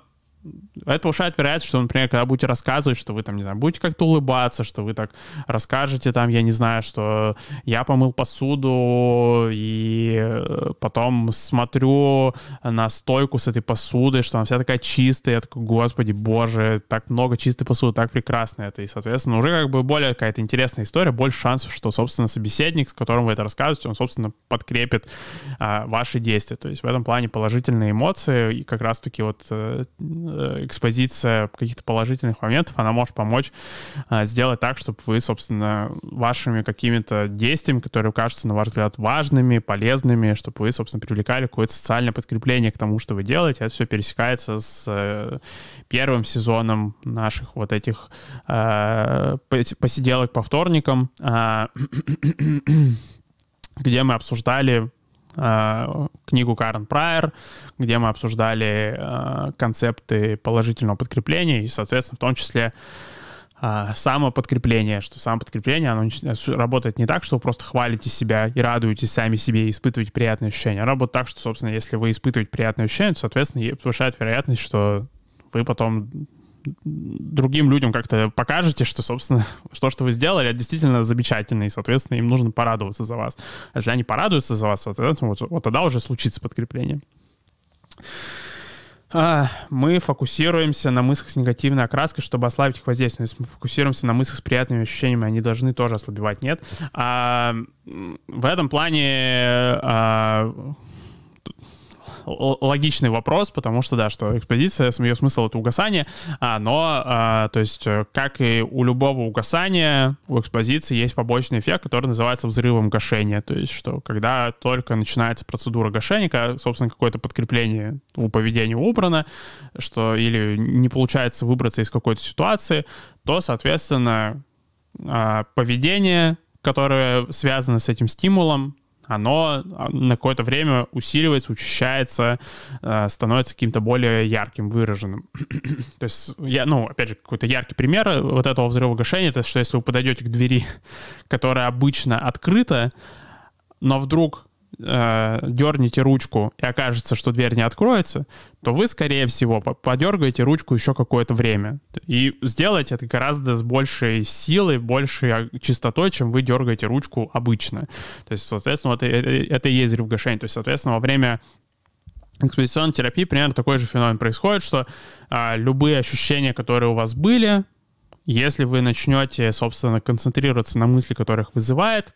это повышает вероятность, что, например, когда будете рассказывать, что вы там, не знаю, будете как-то улыбаться, что вы так расскажете там, я не знаю, что я помыл посуду и э, потом смотрю на стойку с этой посудой, что она вся такая чистая, я такой, господи, боже, так много чистой посуды, так прекрасно это. И, соответственно, уже как бы более какая-то интересная история, больше шансов, что, собственно, собеседник, с которым вы это рассказываете, он, собственно, подкрепит а, ваши действия. То есть в этом плане положительные эмоции и как раз-таки вот Э, экспозиция каких-то положительных моментов, она может помочь э, сделать так, чтобы вы, собственно, вашими какими-то действиями, которые кажутся, на ваш взгляд, важными, полезными, чтобы вы, собственно, привлекали какое-то социальное подкрепление к тому, что вы делаете. Это все пересекается с э, первым сезоном наших вот этих посиделок по вторникам, где мы обсуждали Э, книгу Карен Прайер, где мы обсуждали э, концепты положительного подкрепления и, соответственно, в том числе э, самоподкрепление, что самоподкрепление, оно работает не так, что вы просто хвалите себя и радуетесь сами себе и испытываете приятные ощущения. Оно работает так, что, собственно, если вы испытываете приятные ощущения, то, соответственно, повышает вероятность, что вы потом другим людям как-то покажете, что, собственно, то, что вы сделали, это действительно замечательно, и, соответственно, им нужно порадоваться за вас. А если они порадуются за вас, соответственно, вот, вот тогда уже случится подкрепление. А, мы фокусируемся на мыслях с негативной окраской, чтобы ослабить их воздействие. Если мы фокусируемся на мыслях с приятными ощущениями, они должны тоже ослабевать, нет? А, в этом плане а, логичный вопрос, потому что, да, что экспозиция, ее смысл — это угасание, а, но, а, то есть, э, как и у любого угасания, у экспозиции есть побочный эффект, который называется взрывом гашения, то есть, что когда только начинается процедура гашения, когда, собственно, какое-то подкрепление у поведения убрано, что или не получается выбраться из какой-то ситуации, то, соответственно, а, поведение, которое связано с этим стимулом, оно а, на какое-то время усиливается, учащается, э, становится каким-то более ярким, выраженным. То есть, я, ну, опять же, какой-то яркий пример вот этого взрыва гашения, это что если вы подойдете к двери, которая обычно открыта, но вдруг э, дернете ручку и окажется, что дверь не откроется, то вы, скорее всего, подергаете ручку еще какое-то время. И сделаете это гораздо с большей силой, большей а, чистотой, чем вы дергаете ручку обычно. То есть, соответственно, это, это, это и есть взрыв-гашение. То есть, соответственно, во время экспозиционной терапии примерно такой же феномен происходит, что а, любые ощущения, которые у вас были, если вы начнете, собственно, концентрироваться на мысли, которых вызывает,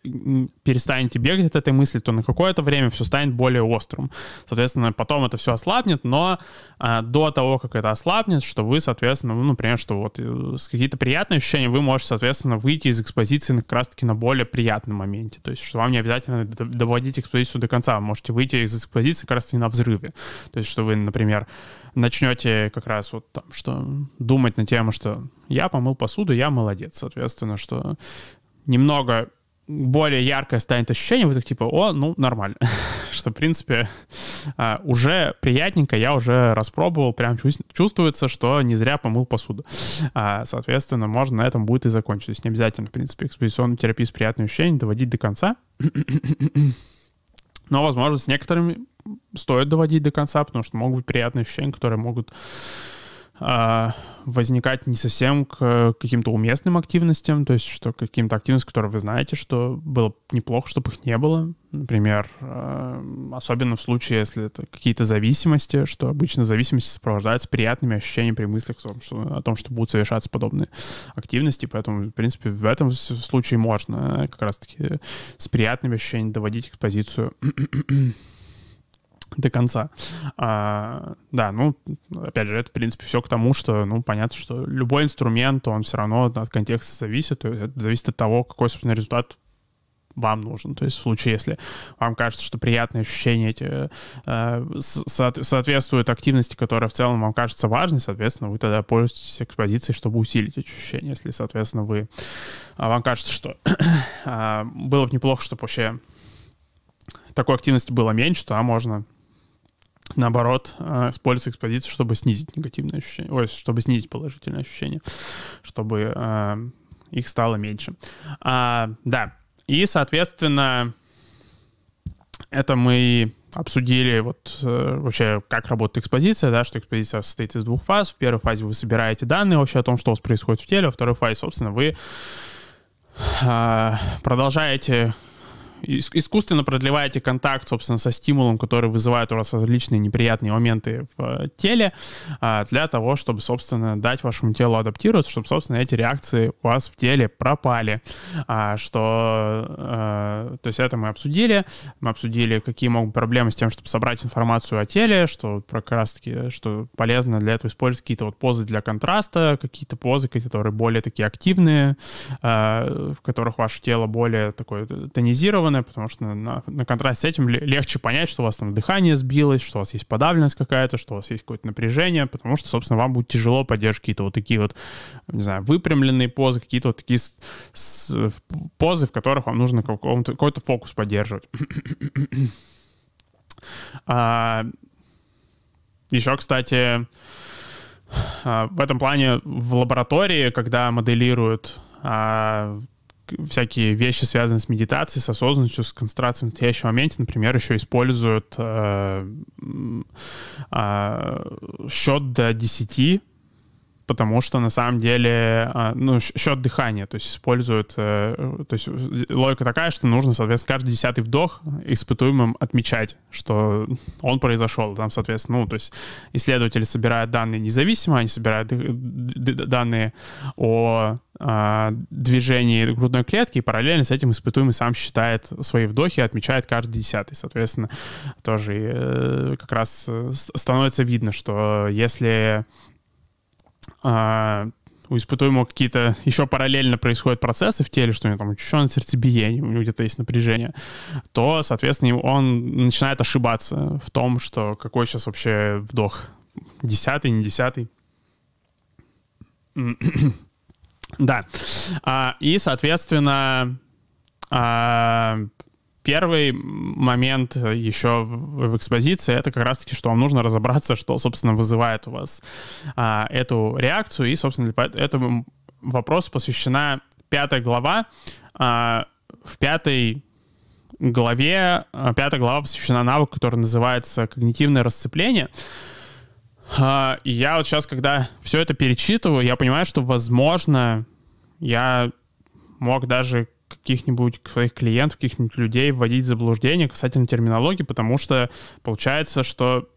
перестанете бегать от этой мысли, то на какое-то время все станет более острым. Соответственно, потом это все ослабнет, но а, до того, как это ослабнет, что вы, соответственно, ну, например, что вот э, с какие-то приятные ощущения вы можете, соответственно, выйти из экспозиции как раз-таки на более приятном моменте. То есть, что вам не обязательно доводить экспозицию до конца, вы можете выйти из экспозиции как раз-таки на взрыве. То есть, что вы, например, начнете как раз вот там, что думать на тему, что я помыл посуду, я молодец, соответственно, что немного более яркое станет ощущение, вы так типа, о, ну, нормально. что, в принципе, а, уже приятненько, я уже распробовал, прям чувствуется, что не зря помыл посуду. А, соответственно, можно на этом будет и закончить. То есть не обязательно, в принципе, экспозиционную терапию с приятными ощущениями доводить до конца. Но, возможно, с некоторыми стоит доводить до конца, потому что могут быть приятные ощущения, которые могут возникать не совсем к каким-то уместным активностям, то есть что каким-то активностям, которые вы знаете, что было неплохо, чтобы их не было. Например, а, особенно в случае, если это какие-то зависимости, что обычно зависимости сопровождаются приятными ощущениями при мыслях о том, что, о том, что будут совершаться подобные активности, поэтому, в принципе, в этом случае можно как раз-таки с приятными ощущениями доводить экспозицию до конца. А, да, ну, опять же, это, в принципе, все к тому, что, ну, понятно, что любой инструмент, он все равно от контекста зависит, это зависит от того, какой, собственно, результат вам нужен. То есть в случае, если вам кажется, что приятные ощущения эти э, со соответствуют активности, которая в целом вам кажется важной, соответственно, вы тогда пользуетесь экспозицией, чтобы усилить эти ощущения. Если, соответственно, вы а вам кажется, что э, было бы неплохо, чтобы вообще такой активности было меньше, то а можно наоборот, э, использовать экспозицию, чтобы снизить негативные ощущения, ой, чтобы снизить положительные ощущения, чтобы э, их стало меньше. А, да, и, соответственно, это мы обсудили вот э, вообще, как работает экспозиция, да, что экспозиция состоит из двух фаз. В первой фазе вы собираете данные вообще о том, что у вас происходит в теле, во второй фазе, собственно, вы э, продолжаете искусственно продлеваете контакт, собственно, со стимулом, который вызывает у вас различные неприятные моменты в э, теле, а, для того, чтобы, собственно, дать вашему телу адаптироваться, чтобы, собственно, эти реакции у вас в теле пропали. А, что, э, то есть это мы обсудили. Мы обсудили, какие могут быть проблемы с тем, чтобы собрать информацию о теле, что как раз-таки, что полезно для этого использовать какие-то вот позы для контраста, какие-то позы, которые более такие активные, э, в которых ваше тело более такое тонизированное, зеленое, потому что на, на контрасте с этим легче понять, что у вас там дыхание сбилось, что у вас есть подавленность какая-то, что у вас есть какое-то напряжение, потому что, собственно, вам будет тяжело поддерживать какие-то вот такие вот, не знаю, выпрямленные позы, какие-то вот такие с, с, позы, в которых вам нужно какой-то фокус поддерживать. а, еще, кстати, а, в этом плане в лаборатории, когда моделируют а, всякие вещи, связанные с медитацией, с осознанностью, с концентрацией в настоящем моменте, например, еще используют э, э, счет до 10 потому что на самом деле, а, ну, счет дыхания, то есть используют, э, то есть логика такая, что нужно, соответственно, каждый десятый вдох испытуемым отмечать, что он произошел. Там, соответственно, ну, то есть исследователи собирают данные независимо, они собирают данные о а, движении грудной клетки, и параллельно с этим испытуемый сам считает свои вдохи отмечает каждый десятый. Соответственно, тоже э, как раз э, становится видно, что если а, у испытуемого какие-то еще параллельно происходят процессы в теле, что у него там учащенное сердцебиение, у него где-то есть напряжение, то, соответственно, он начинает ошибаться в том, что какой сейчас вообще вдох. Десятый, не десятый. Да. А, и, соответственно, а, Первый момент еще в экспозиции — это как раз-таки, что вам нужно разобраться, что, собственно, вызывает у вас а, эту реакцию. И, собственно, этому вопросу посвящена пятая глава. А, в пятой главе, а, пятая глава посвящена навыку, который называется «Когнитивное расцепление». А, и я вот сейчас, когда все это перечитываю, я понимаю, что, возможно, я мог даже каких-нибудь своих клиентов, каких-нибудь людей вводить в заблуждение касательно терминологии, потому что получается, что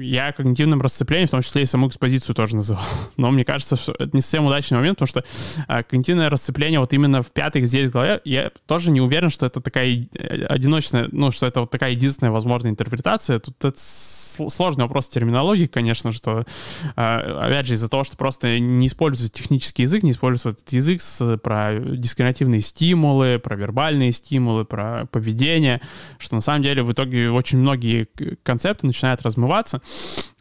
я когнитивным расцеплением, в том числе и саму экспозицию тоже называл. Но мне кажется, что это не совсем удачный момент, потому что а, когнитивное расцепление вот именно в пятой здесь главе, я тоже не уверен, что это такая э, одиночная, ну, что это вот такая единственная возможная интерпретация. Тут это сложный вопрос терминологии, конечно, что, а, опять же, из-за того, что просто не используется технический язык, не используется этот язык с, про дискриминативные стимулы, про вербальные стимулы, про поведение, что на самом деле в итоге очень многие концепты начинают размываться.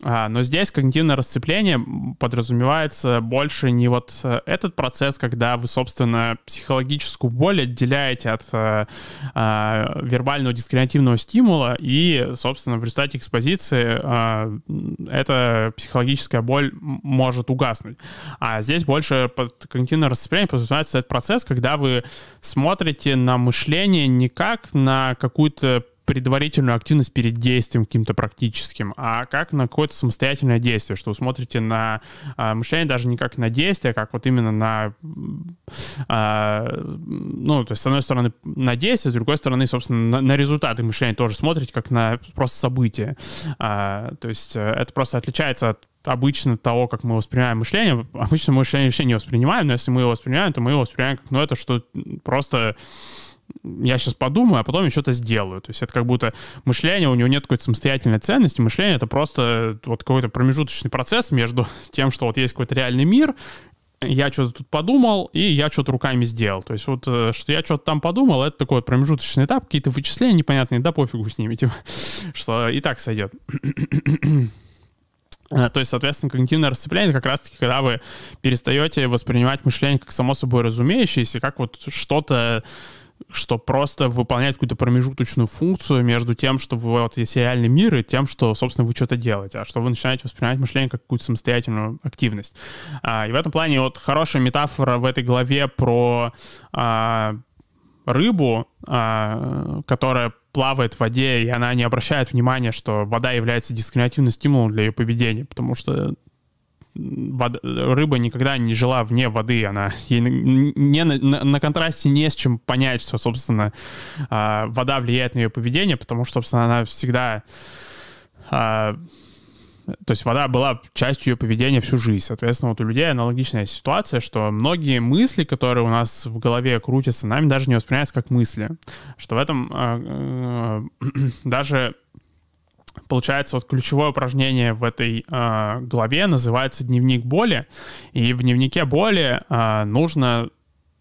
А, но здесь когнитивное расцепление подразумевается больше не вот э, этот процесс, когда вы, собственно, психологическую боль отделяете от а, а, вербального дискриминативного стимула, и, собственно, в результате экспозиции а, эта психологическая боль может угаснуть. А здесь больше под когнитивное расцепление подразумевается этот процесс, когда вы смотрите на мышление не как на какую-то предварительную активность перед действием каким-то практическим, а как на какое-то самостоятельное действие, что вы смотрите на а, мышление даже не как на действие, а как вот именно на, а, ну, то есть, с одной стороны, на действие, с другой стороны, собственно, на, на результаты мышления тоже смотрите как на просто события. А, то есть э, это просто отличается от обычно того, как мы воспринимаем мышление. Обычно мы мышление вообще не воспринимаем, но если мы его воспринимаем, то мы его воспринимаем как, ну, это что просто я сейчас подумаю, а потом я что-то сделаю. То есть это как будто мышление, у него нет какой-то самостоятельной ценности. Мышление — это просто вот какой-то промежуточный процесс между тем, что вот есть какой-то реальный мир, я что-то тут подумал, и я что-то руками сделал. То есть вот, э, что я что-то там подумал, это такой вот промежуточный этап, какие-то вычисления непонятные, да пофигу с ними, типа, что и так сойдет. Э, то есть, соответственно, когнитивное расцепление как раз-таки, когда вы перестаете воспринимать мышление как само собой разумеющееся, как вот что-то что просто выполняет какую-то промежуточную функцию между тем, что вы, вот есть реальный мир, и тем, что, собственно, вы что-то делаете, а что вы начинаете воспринимать мышление как какую-то самостоятельную активность. А, и в этом плане вот хорошая метафора в этой главе про а, рыбу, а, которая плавает в воде, и она не обращает внимания, что вода является дискриминативным стимулом для ее поведения, потому что вода, рыба никогда не жила вне воды, она ей не, на, на контрасте не с чем понять, что, собственно, э, вода влияет на ее поведение, потому что, собственно, она всегда... Э, то есть вода была частью ее поведения всю жизнь. Соответственно, вот у людей аналогичная ситуация, что многие мысли, которые у нас в голове крутятся, нами даже не воспринимаются как мысли. Что в этом э, э, даже получается, вот ключевое упражнение в этой э, главе называется «Дневник боли». И в дневнике боли э, нужно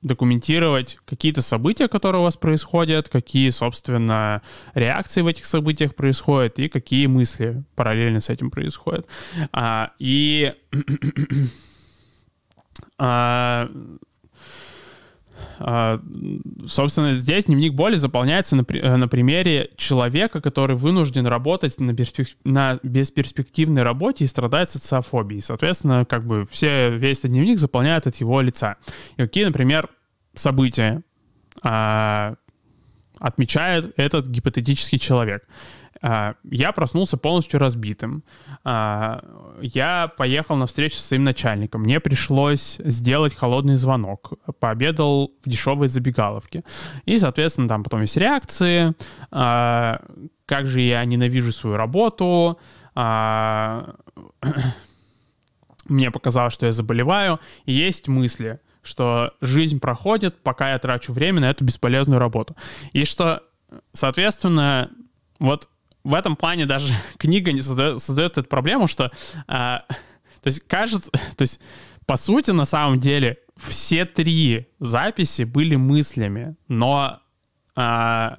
документировать какие-то события, которые у вас происходят, какие, собственно, реакции в этих событиях происходят и какие мысли параллельно с этим происходят. А, и а, собственно, здесь дневник боли заполняется на, э, на примере человека, который вынужден работать на, перспек... на бесперспективной работе и страдает социофобией. Соответственно, как бы все, весь этот дневник заполняют от его лица. И какие, например, события а, отмечает этот гипотетический человек. А, я проснулся полностью разбитым. А, я поехал на встречу с своим начальником. Мне пришлось сделать холодный звонок. Пообедал в дешевой забегаловке. И, соответственно, там потом есть реакции. А, как же я ненавижу свою работу. Мне показалось, что я заболеваю. И есть мысли, что жизнь проходит, пока я трачу время на эту бесполезную работу. И что, соответственно, вот в этом плане даже книга не создает, создает эту проблему, что, а, то есть кажется, то есть по сути на самом деле все три записи были мыслями, но а,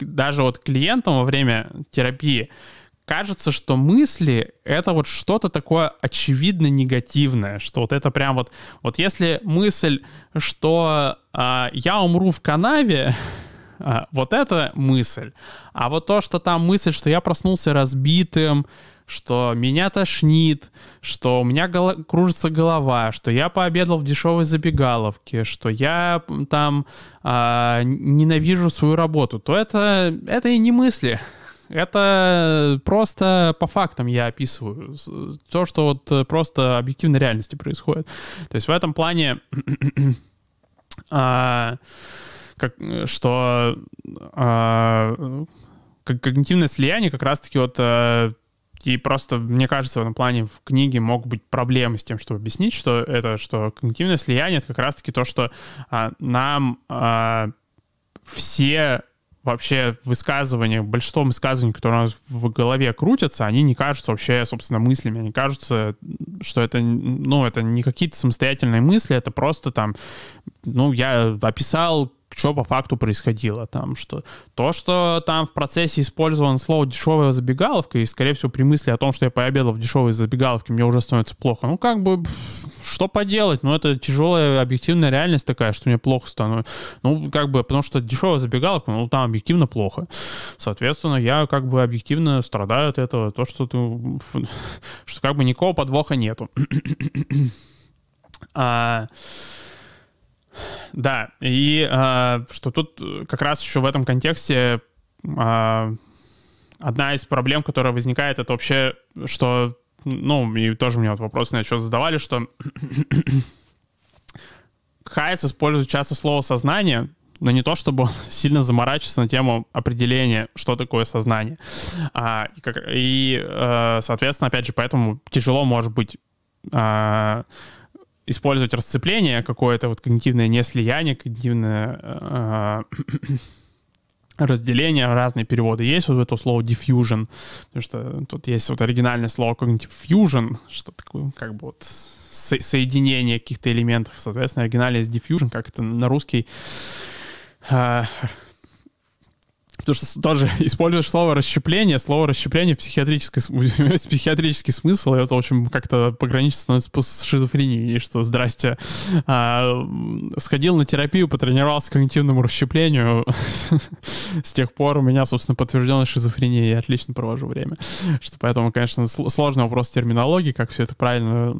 даже вот клиентам во время терапии кажется, что мысли — это вот что-то такое очевидно негативное, что вот это прям вот... Вот если мысль, что а, я умру в канаве, вот это мысль. А вот то, что там мысль, что я проснулся разбитым, что меня тошнит, что у меня гол- кружится голова, что я пообедал в дешевой забегаловке, что я там а, ненавижу свою работу, то это, это и не мысли. Это просто по фактам я описываю. То, что вот просто объективной реальности происходит. То есть в этом плане... а, как, что э, когнитивное слияние как раз-таки вот э, и просто, мне кажется, этом плане в книге могут быть проблемы с тем, чтобы объяснить, что это, что когнитивное слияние — это как раз-таки то, что а, нам а, все вообще высказывания, большинство высказываний, которые у нас в голове крутятся, они не кажутся вообще, собственно, мыслями. Они кажутся, что это, ну, это не какие-то самостоятельные мысли, это просто там, ну, я описал что по факту происходило там, что то, что там в процессе использовано слово дешевая забегаловка, и, скорее всего, при мысли о том, что я пообедал в дешевой забегаловке, мне уже становится плохо. Ну, как бы, что поделать? Ну, это тяжелая объективная реальность такая, что мне плохо становится. Ну, как бы, потому что дешевая забегаловка, ну, там объективно плохо. Соответственно, я как бы объективно страдаю от этого. То, что ты... Что как бы никакого подвоха нету. а, да, и э, что тут как раз еще в этом контексте а, одна из проблем, которая возникает, это вообще, что, ну, и тоже мне вот вопрос на что задавали, что Хайс использует часто слово «сознание», но не то, чтобы сильно заморачиваться на тему определения, что такое сознание. А, и, как, и, э, соответственно, опять же, поэтому тяжело может быть а, использовать расцепление какое-то, вот когнитивное неслияние, когнитивное а, разделение, разные переводы. Есть вот это слово diffusion, потому что тут есть вот оригинальное слово cognitive fusion, что такое как бы вот со- соединение каких-то элементов, соответственно, оригинальное есть diffusion, как это на русский uh, Потому что тоже используешь слово расщепление, слово расщепление психиатрический, психиатрический смысл, и это, в общем, как-то пограничит становится с шизофренией, что, здрасте, а, сходил на терапию, потренировался когнитивному расщеплению, с тех пор у меня, собственно, подтвержденная шизофрения, я отлично провожу время. Что поэтому, конечно, сложный вопрос терминологии, как все это правильно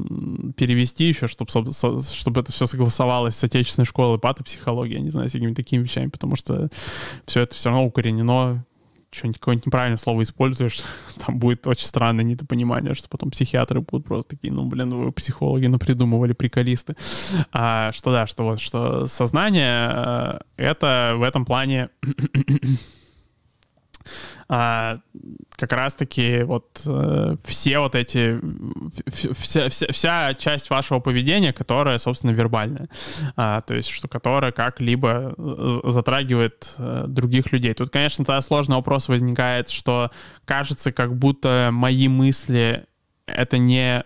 перевести еще, чтобы, чтобы это все согласовалось с отечественной школой патопсихологии, я не знаю, с какими-то такими вещами, потому что все это все равно укоренено искоренено, что-нибудь какое-нибудь неправильное слово используешь, там будет очень странное недопонимание, что потом психиатры будут просто такие, ну, блин, вы психологи напридумывали, приколисты. А, что да, что вот, что сознание э, — это в этом плане а, как раз-таки вот э, все вот эти, вся, вся, вся часть вашего поведения, которая, собственно, вербальная, а, то есть что которая как-либо затрагивает э, других людей. Тут, конечно, тогда сложный вопрос возникает, что кажется, как будто мои мысли — это не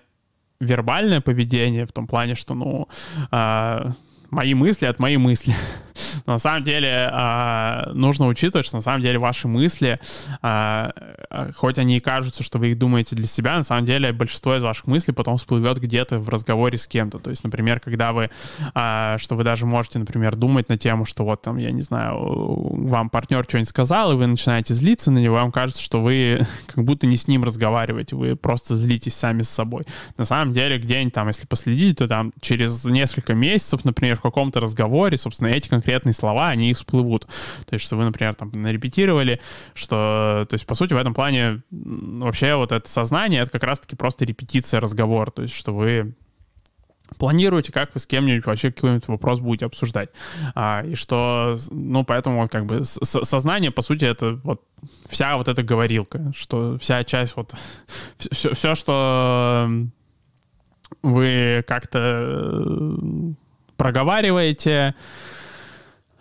вербальное поведение в том плане, что, ну, а, мои мысли от моей мысли. на самом деле а, нужно учитывать, что на самом деле ваши мысли, а, а, хоть они и кажутся, что вы их думаете для себя, на самом деле большинство из ваших мыслей потом всплывет где-то в разговоре с кем-то. То есть, например, когда вы, что вы даже можете, например, думать на тему, что вот там, я не знаю, вам партнер что-нибудь сказал, и вы начинаете злиться на него, вам кажется, что вы как будто не с ним разговариваете, вы просто злитесь сами с собой. На самом деле, где-нибудь там, если последить, то там через несколько месяцев, например, в каком-то разговоре, собственно, эти конкретные слова, они их всплывут. То есть, что вы, например, там нарепетировали, что, то есть, по сути, в этом плане вообще вот это сознание, это как раз-таки просто репетиция разговора, то есть, что вы планируете, как вы с кем-нибудь вообще какой-нибудь вопрос будете обсуждать. А, и что, ну, поэтому вот как бы сознание, по сути, это вот вся вот эта говорилка, что вся часть вот, все, все что вы как-то э, проговариваете,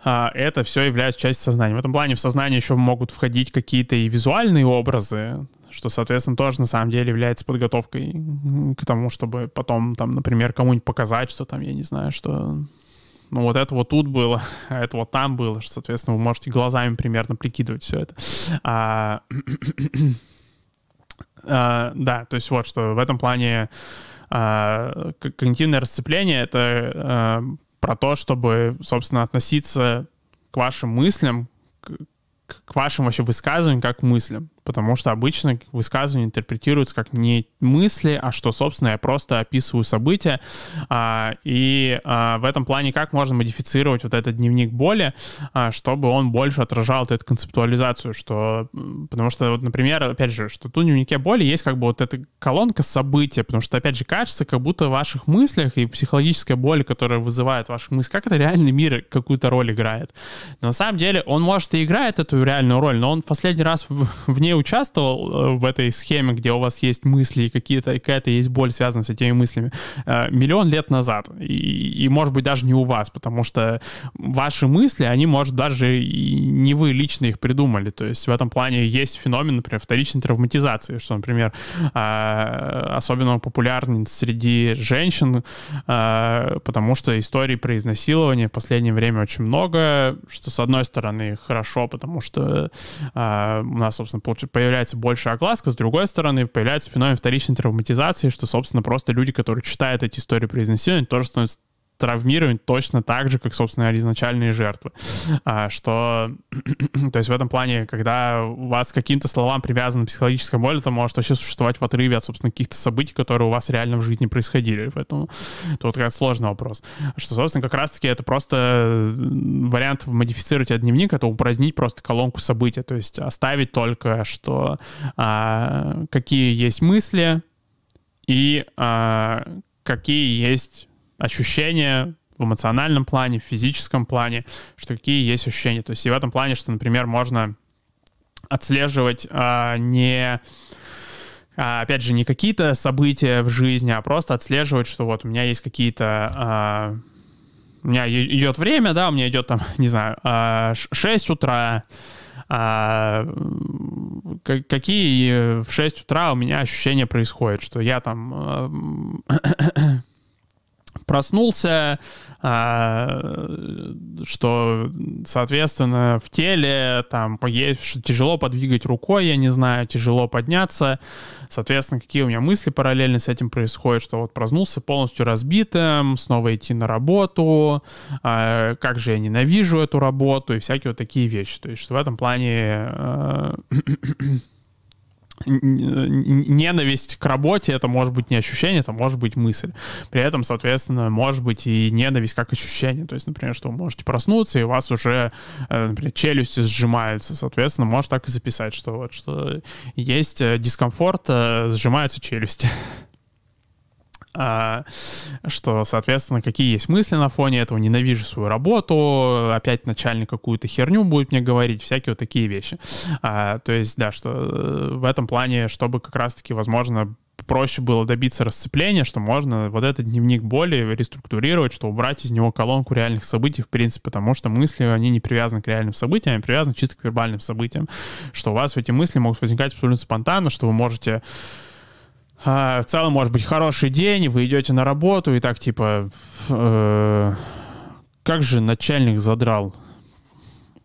это все является частью сознания. В этом плане в сознание еще могут входить какие-то и визуальные образы, что, соответственно, тоже на самом деле является подготовкой к тому, чтобы потом, там, например, кому-нибудь показать, что там, я не знаю, что ну вот это вот тут было, а это вот там было, что, соответственно, вы можете глазами примерно прикидывать все это. А, а, да, то есть вот, что в этом плане а, когнитивное расцепление — это а, про то, чтобы, собственно, относиться к вашим мыслям, к, к вашим вообще высказываниям как к мыслям потому что обычно высказывание интерпретируется как не мысли, а что, собственно, я просто описываю события. А, и а, в этом плане как можно модифицировать вот этот дневник боли, а, чтобы он больше отражал вот эту концептуализацию, что, потому что, вот, например, опять же, что в дневнике боли есть как бы вот эта колонка события, потому что, опять же, кажется, как будто в ваших мыслях и психологическая боль, которая вызывает ваши мысли, как это реальный мир какую-то роль играет. Но на самом деле он, может, и играет эту реальную роль, но он в последний раз в, в ней участвовал э, в этой схеме, где у вас есть мысли и какие-то, какая-то есть боль, связанная с этими мыслями, э, миллион лет назад. И, и, может быть, даже не у вас, потому что ваши мысли, они, может, даже не вы лично их придумали. То есть в этом плане есть феномен, например, вторичной травматизации, что, например, э, особенно популярен среди женщин, потому что историй про изнасилование в последнее время очень много, что, с одной стороны, хорошо, потому что у нас, собственно, появляется больше огласка, с другой стороны, появляется феномен вторичной травматизации, что, собственно, просто люди, которые читают эти истории про изнасилование, тоже становятся травмированы точно так же, как, собственно, изначальные жертвы. А, что, то есть в этом плане, когда у вас каким-то словам привязана психологическая боль, это может вообще существовать в отрыве от, собственно, каких-то событий, которые у вас реально в жизни происходили. Поэтому тут как сложный вопрос. Что, собственно, как раз-таки это просто вариант модифицировать этот дневник, это упразднить просто колонку событий, то есть оставить только, что а, какие есть мысли и а, какие есть ощущения в эмоциональном плане, в физическом плане, что какие есть ощущения. То есть и в этом плане, что, например, можно отслеживать а, не а, опять же, не какие-то события в жизни, а просто отслеживать, что вот у меня есть какие-то... А, у меня идет время, да, у меня идет там, не знаю, а, 6 утра, а, какие в 6 утра у меня ощущения происходят, что я там проснулся, а, что, соответственно, в теле там тяжело подвигать рукой, я не знаю, тяжело подняться, соответственно, какие у меня мысли параллельно с этим происходят, что вот проснулся полностью разбитым, снова идти на работу, а, как же я ненавижу эту работу и всякие вот такие вещи. То есть, что в этом плане а, ненависть к работе это может быть не ощущение, это может быть мысль. При этом, соответственно, может быть и ненависть как ощущение. То есть, например, что вы можете проснуться, и у вас уже, э, например, челюсти сжимаются. Соответственно, может так и записать, что вот что есть э, дискомфорт, э, сжимаются челюсти. А, что, соответственно, какие есть мысли на фоне этого, ненавижу свою работу, опять начальник какую-то херню будет мне говорить, всякие вот такие вещи. А, то есть, да, что э, в этом плане, чтобы как раз-таки, возможно, проще было добиться расцепления, что можно вот этот дневник боли реструктурировать, что убрать из него колонку реальных событий, в принципе, потому что мысли, они не привязаны к реальным событиям, они привязаны чисто к вербальным событиям, что у вас эти мысли могут возникать абсолютно спонтанно, что вы можете а, в целом, может быть, хороший день, вы идете на работу и так, типа, э, как же начальник задрал?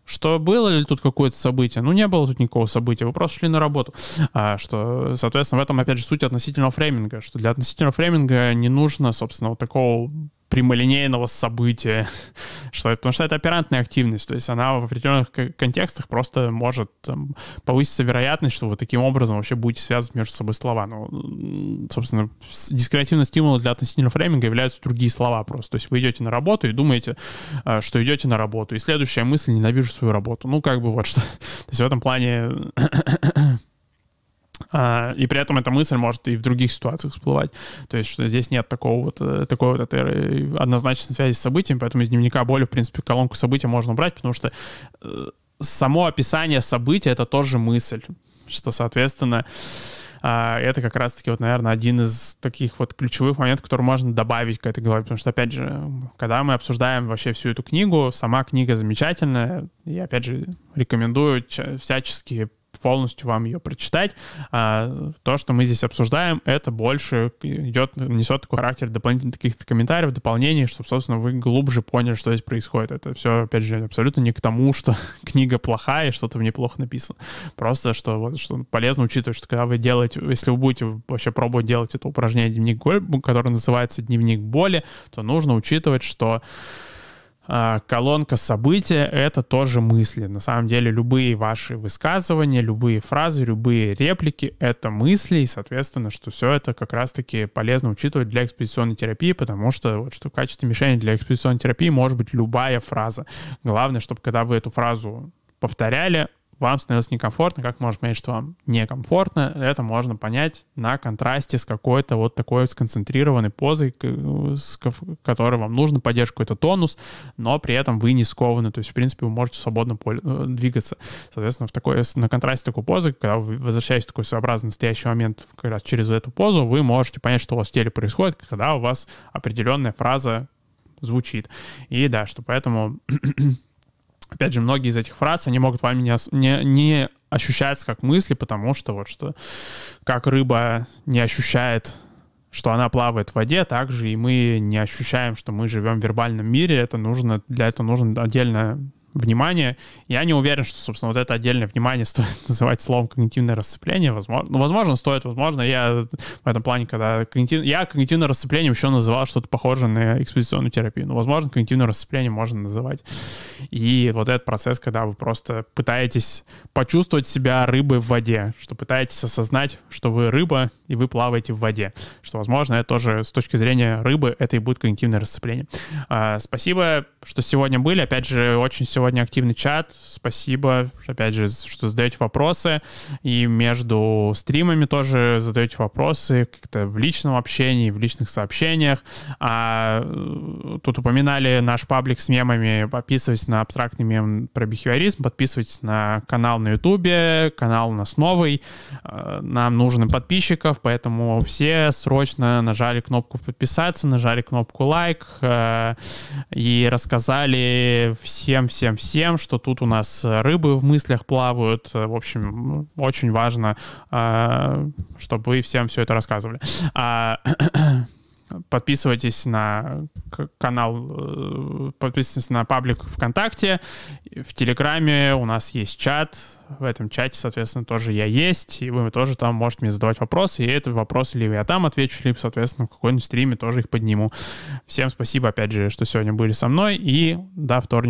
Что было ли тут какое-то событие? Ну, не было тут никакого события, вы просто шли на работу. А, что, соответственно, в этом, опять же, суть относительного фрейминга, что для относительного фрейминга не нужно, собственно, вот такого прямолинейного события, что, потому что это оперантная активность, то есть она в определенных контекстах просто может там, повыситься вероятность, что вы таким образом вообще будете связывать между собой слова. Ну, собственно, дискретивным стимулом для относительного фрейминга являются другие слова просто. То есть вы идете на работу и думаете, э, что идете на работу, и следующая мысль «ненавижу свою работу». Ну, как бы вот что. То есть в этом плане а, и при этом эта мысль может и в других ситуациях всплывать. То есть, что здесь нет такого вот, э, такой вот этой однозначной связи с событием, поэтому из дневника боли, в принципе, колонку события можно убрать, потому что э, само описание события — это тоже мысль, что, соответственно, а, это как раз-таки, вот, наверное, один из таких вот ключевых моментов, который можно добавить к этой главе, потому что, опять же, когда мы обсуждаем вообще всю эту книгу, сама книга замечательная, и, опять же, рекомендую всячески полностью вам ее прочитать. А, то, что мы здесь обсуждаем, это больше идет, несет такой характер дополнительных каких-то комментариев, дополнений, чтобы, собственно, вы глубже поняли, что здесь происходит. Это все, опять же, абсолютно не к тому, что книга плохая и что-то в ней плохо написано. Просто, что, вот, что полезно учитывать, что когда вы делаете, если вы будете вообще пробовать делать это упражнение дневник боли, которое называется дневник боли, то нужно учитывать, что колонка события — это тоже мысли. На самом деле любые ваши высказывания, любые фразы, любые реплики — это мысли, и, соответственно, что все это как раз-таки полезно учитывать для экспозиционной терапии, потому что, вот, что в качестве мишени для экспозиционной терапии может быть любая фраза. Главное, чтобы когда вы эту фразу повторяли, вам становилось некомфортно, как можно понять, что вам некомфортно, это можно понять на контрасте с какой-то вот такой сконцентрированной позой, с которой вам нужно поддерживать какой-то тонус, но при этом вы не скованы, то есть, в принципе, вы можете свободно э, двигаться. Соответственно, в такой, на контрасте такой позы, когда вы возвращаетесь в такой своеобразный настоящий момент как раз через эту позу, вы можете понять, что у вас в теле происходит, когда у вас определенная фраза звучит. И да, что поэтому опять же, многие из этих фраз, они могут вами не, не, не ощущаться как мысли, потому что вот что, как рыба не ощущает что она плавает в воде, также и мы не ощущаем, что мы живем в вербальном мире. Это нужно, для этого нужно отдельно внимание. Я не уверен, что, собственно, вот это отдельное внимание стоит называть словом когнитивное расцепление. Возможно, ну, возможно, стоит, возможно. Я в этом плане, когда когнитив... я когнитивное расцепление еще называл что-то похожее на экспозиционную терапию. Но, возможно, когнитивное расцепление можно называть. И вот этот процесс, когда вы просто пытаетесь почувствовать себя рыбой в воде, что пытаетесь осознать, что вы рыба, и вы плаваете в воде. Что, возможно, это тоже с точки зрения рыбы, это и будет когнитивное расцепление. А, спасибо, что сегодня были. Опять же, очень сегодня активный чат. Спасибо, опять же, что задаете вопросы. И между стримами тоже задаете вопросы как-то в личном общении, в личных сообщениях. А, э, тут упоминали наш паблик с мемами. Подписывайтесь на абстрактный мем про бихевиоризм, подписывайтесь на канал на ютубе, канал у нас новый. Э, нам нужно подписчиков, поэтому все срочно нажали кнопку подписаться, нажали кнопку лайк э, и рассказали всем-всем-всем, что тут у нас рыбы в мыслях плавают. В общем, очень важно, э, чтобы вы всем все это рассказывали. А, подписывайтесь на канал, подписывайтесь на паблик ВКонтакте, в Телеграме у нас есть чат, в этом чате, соответственно, тоже я есть, и вы тоже там можете мне задавать вопросы, и этот вопрос либо я там отвечу, либо, соответственно, в какой-нибудь стриме тоже их подниму. Всем спасибо, опять же, что сегодня были со мной, и до вторника.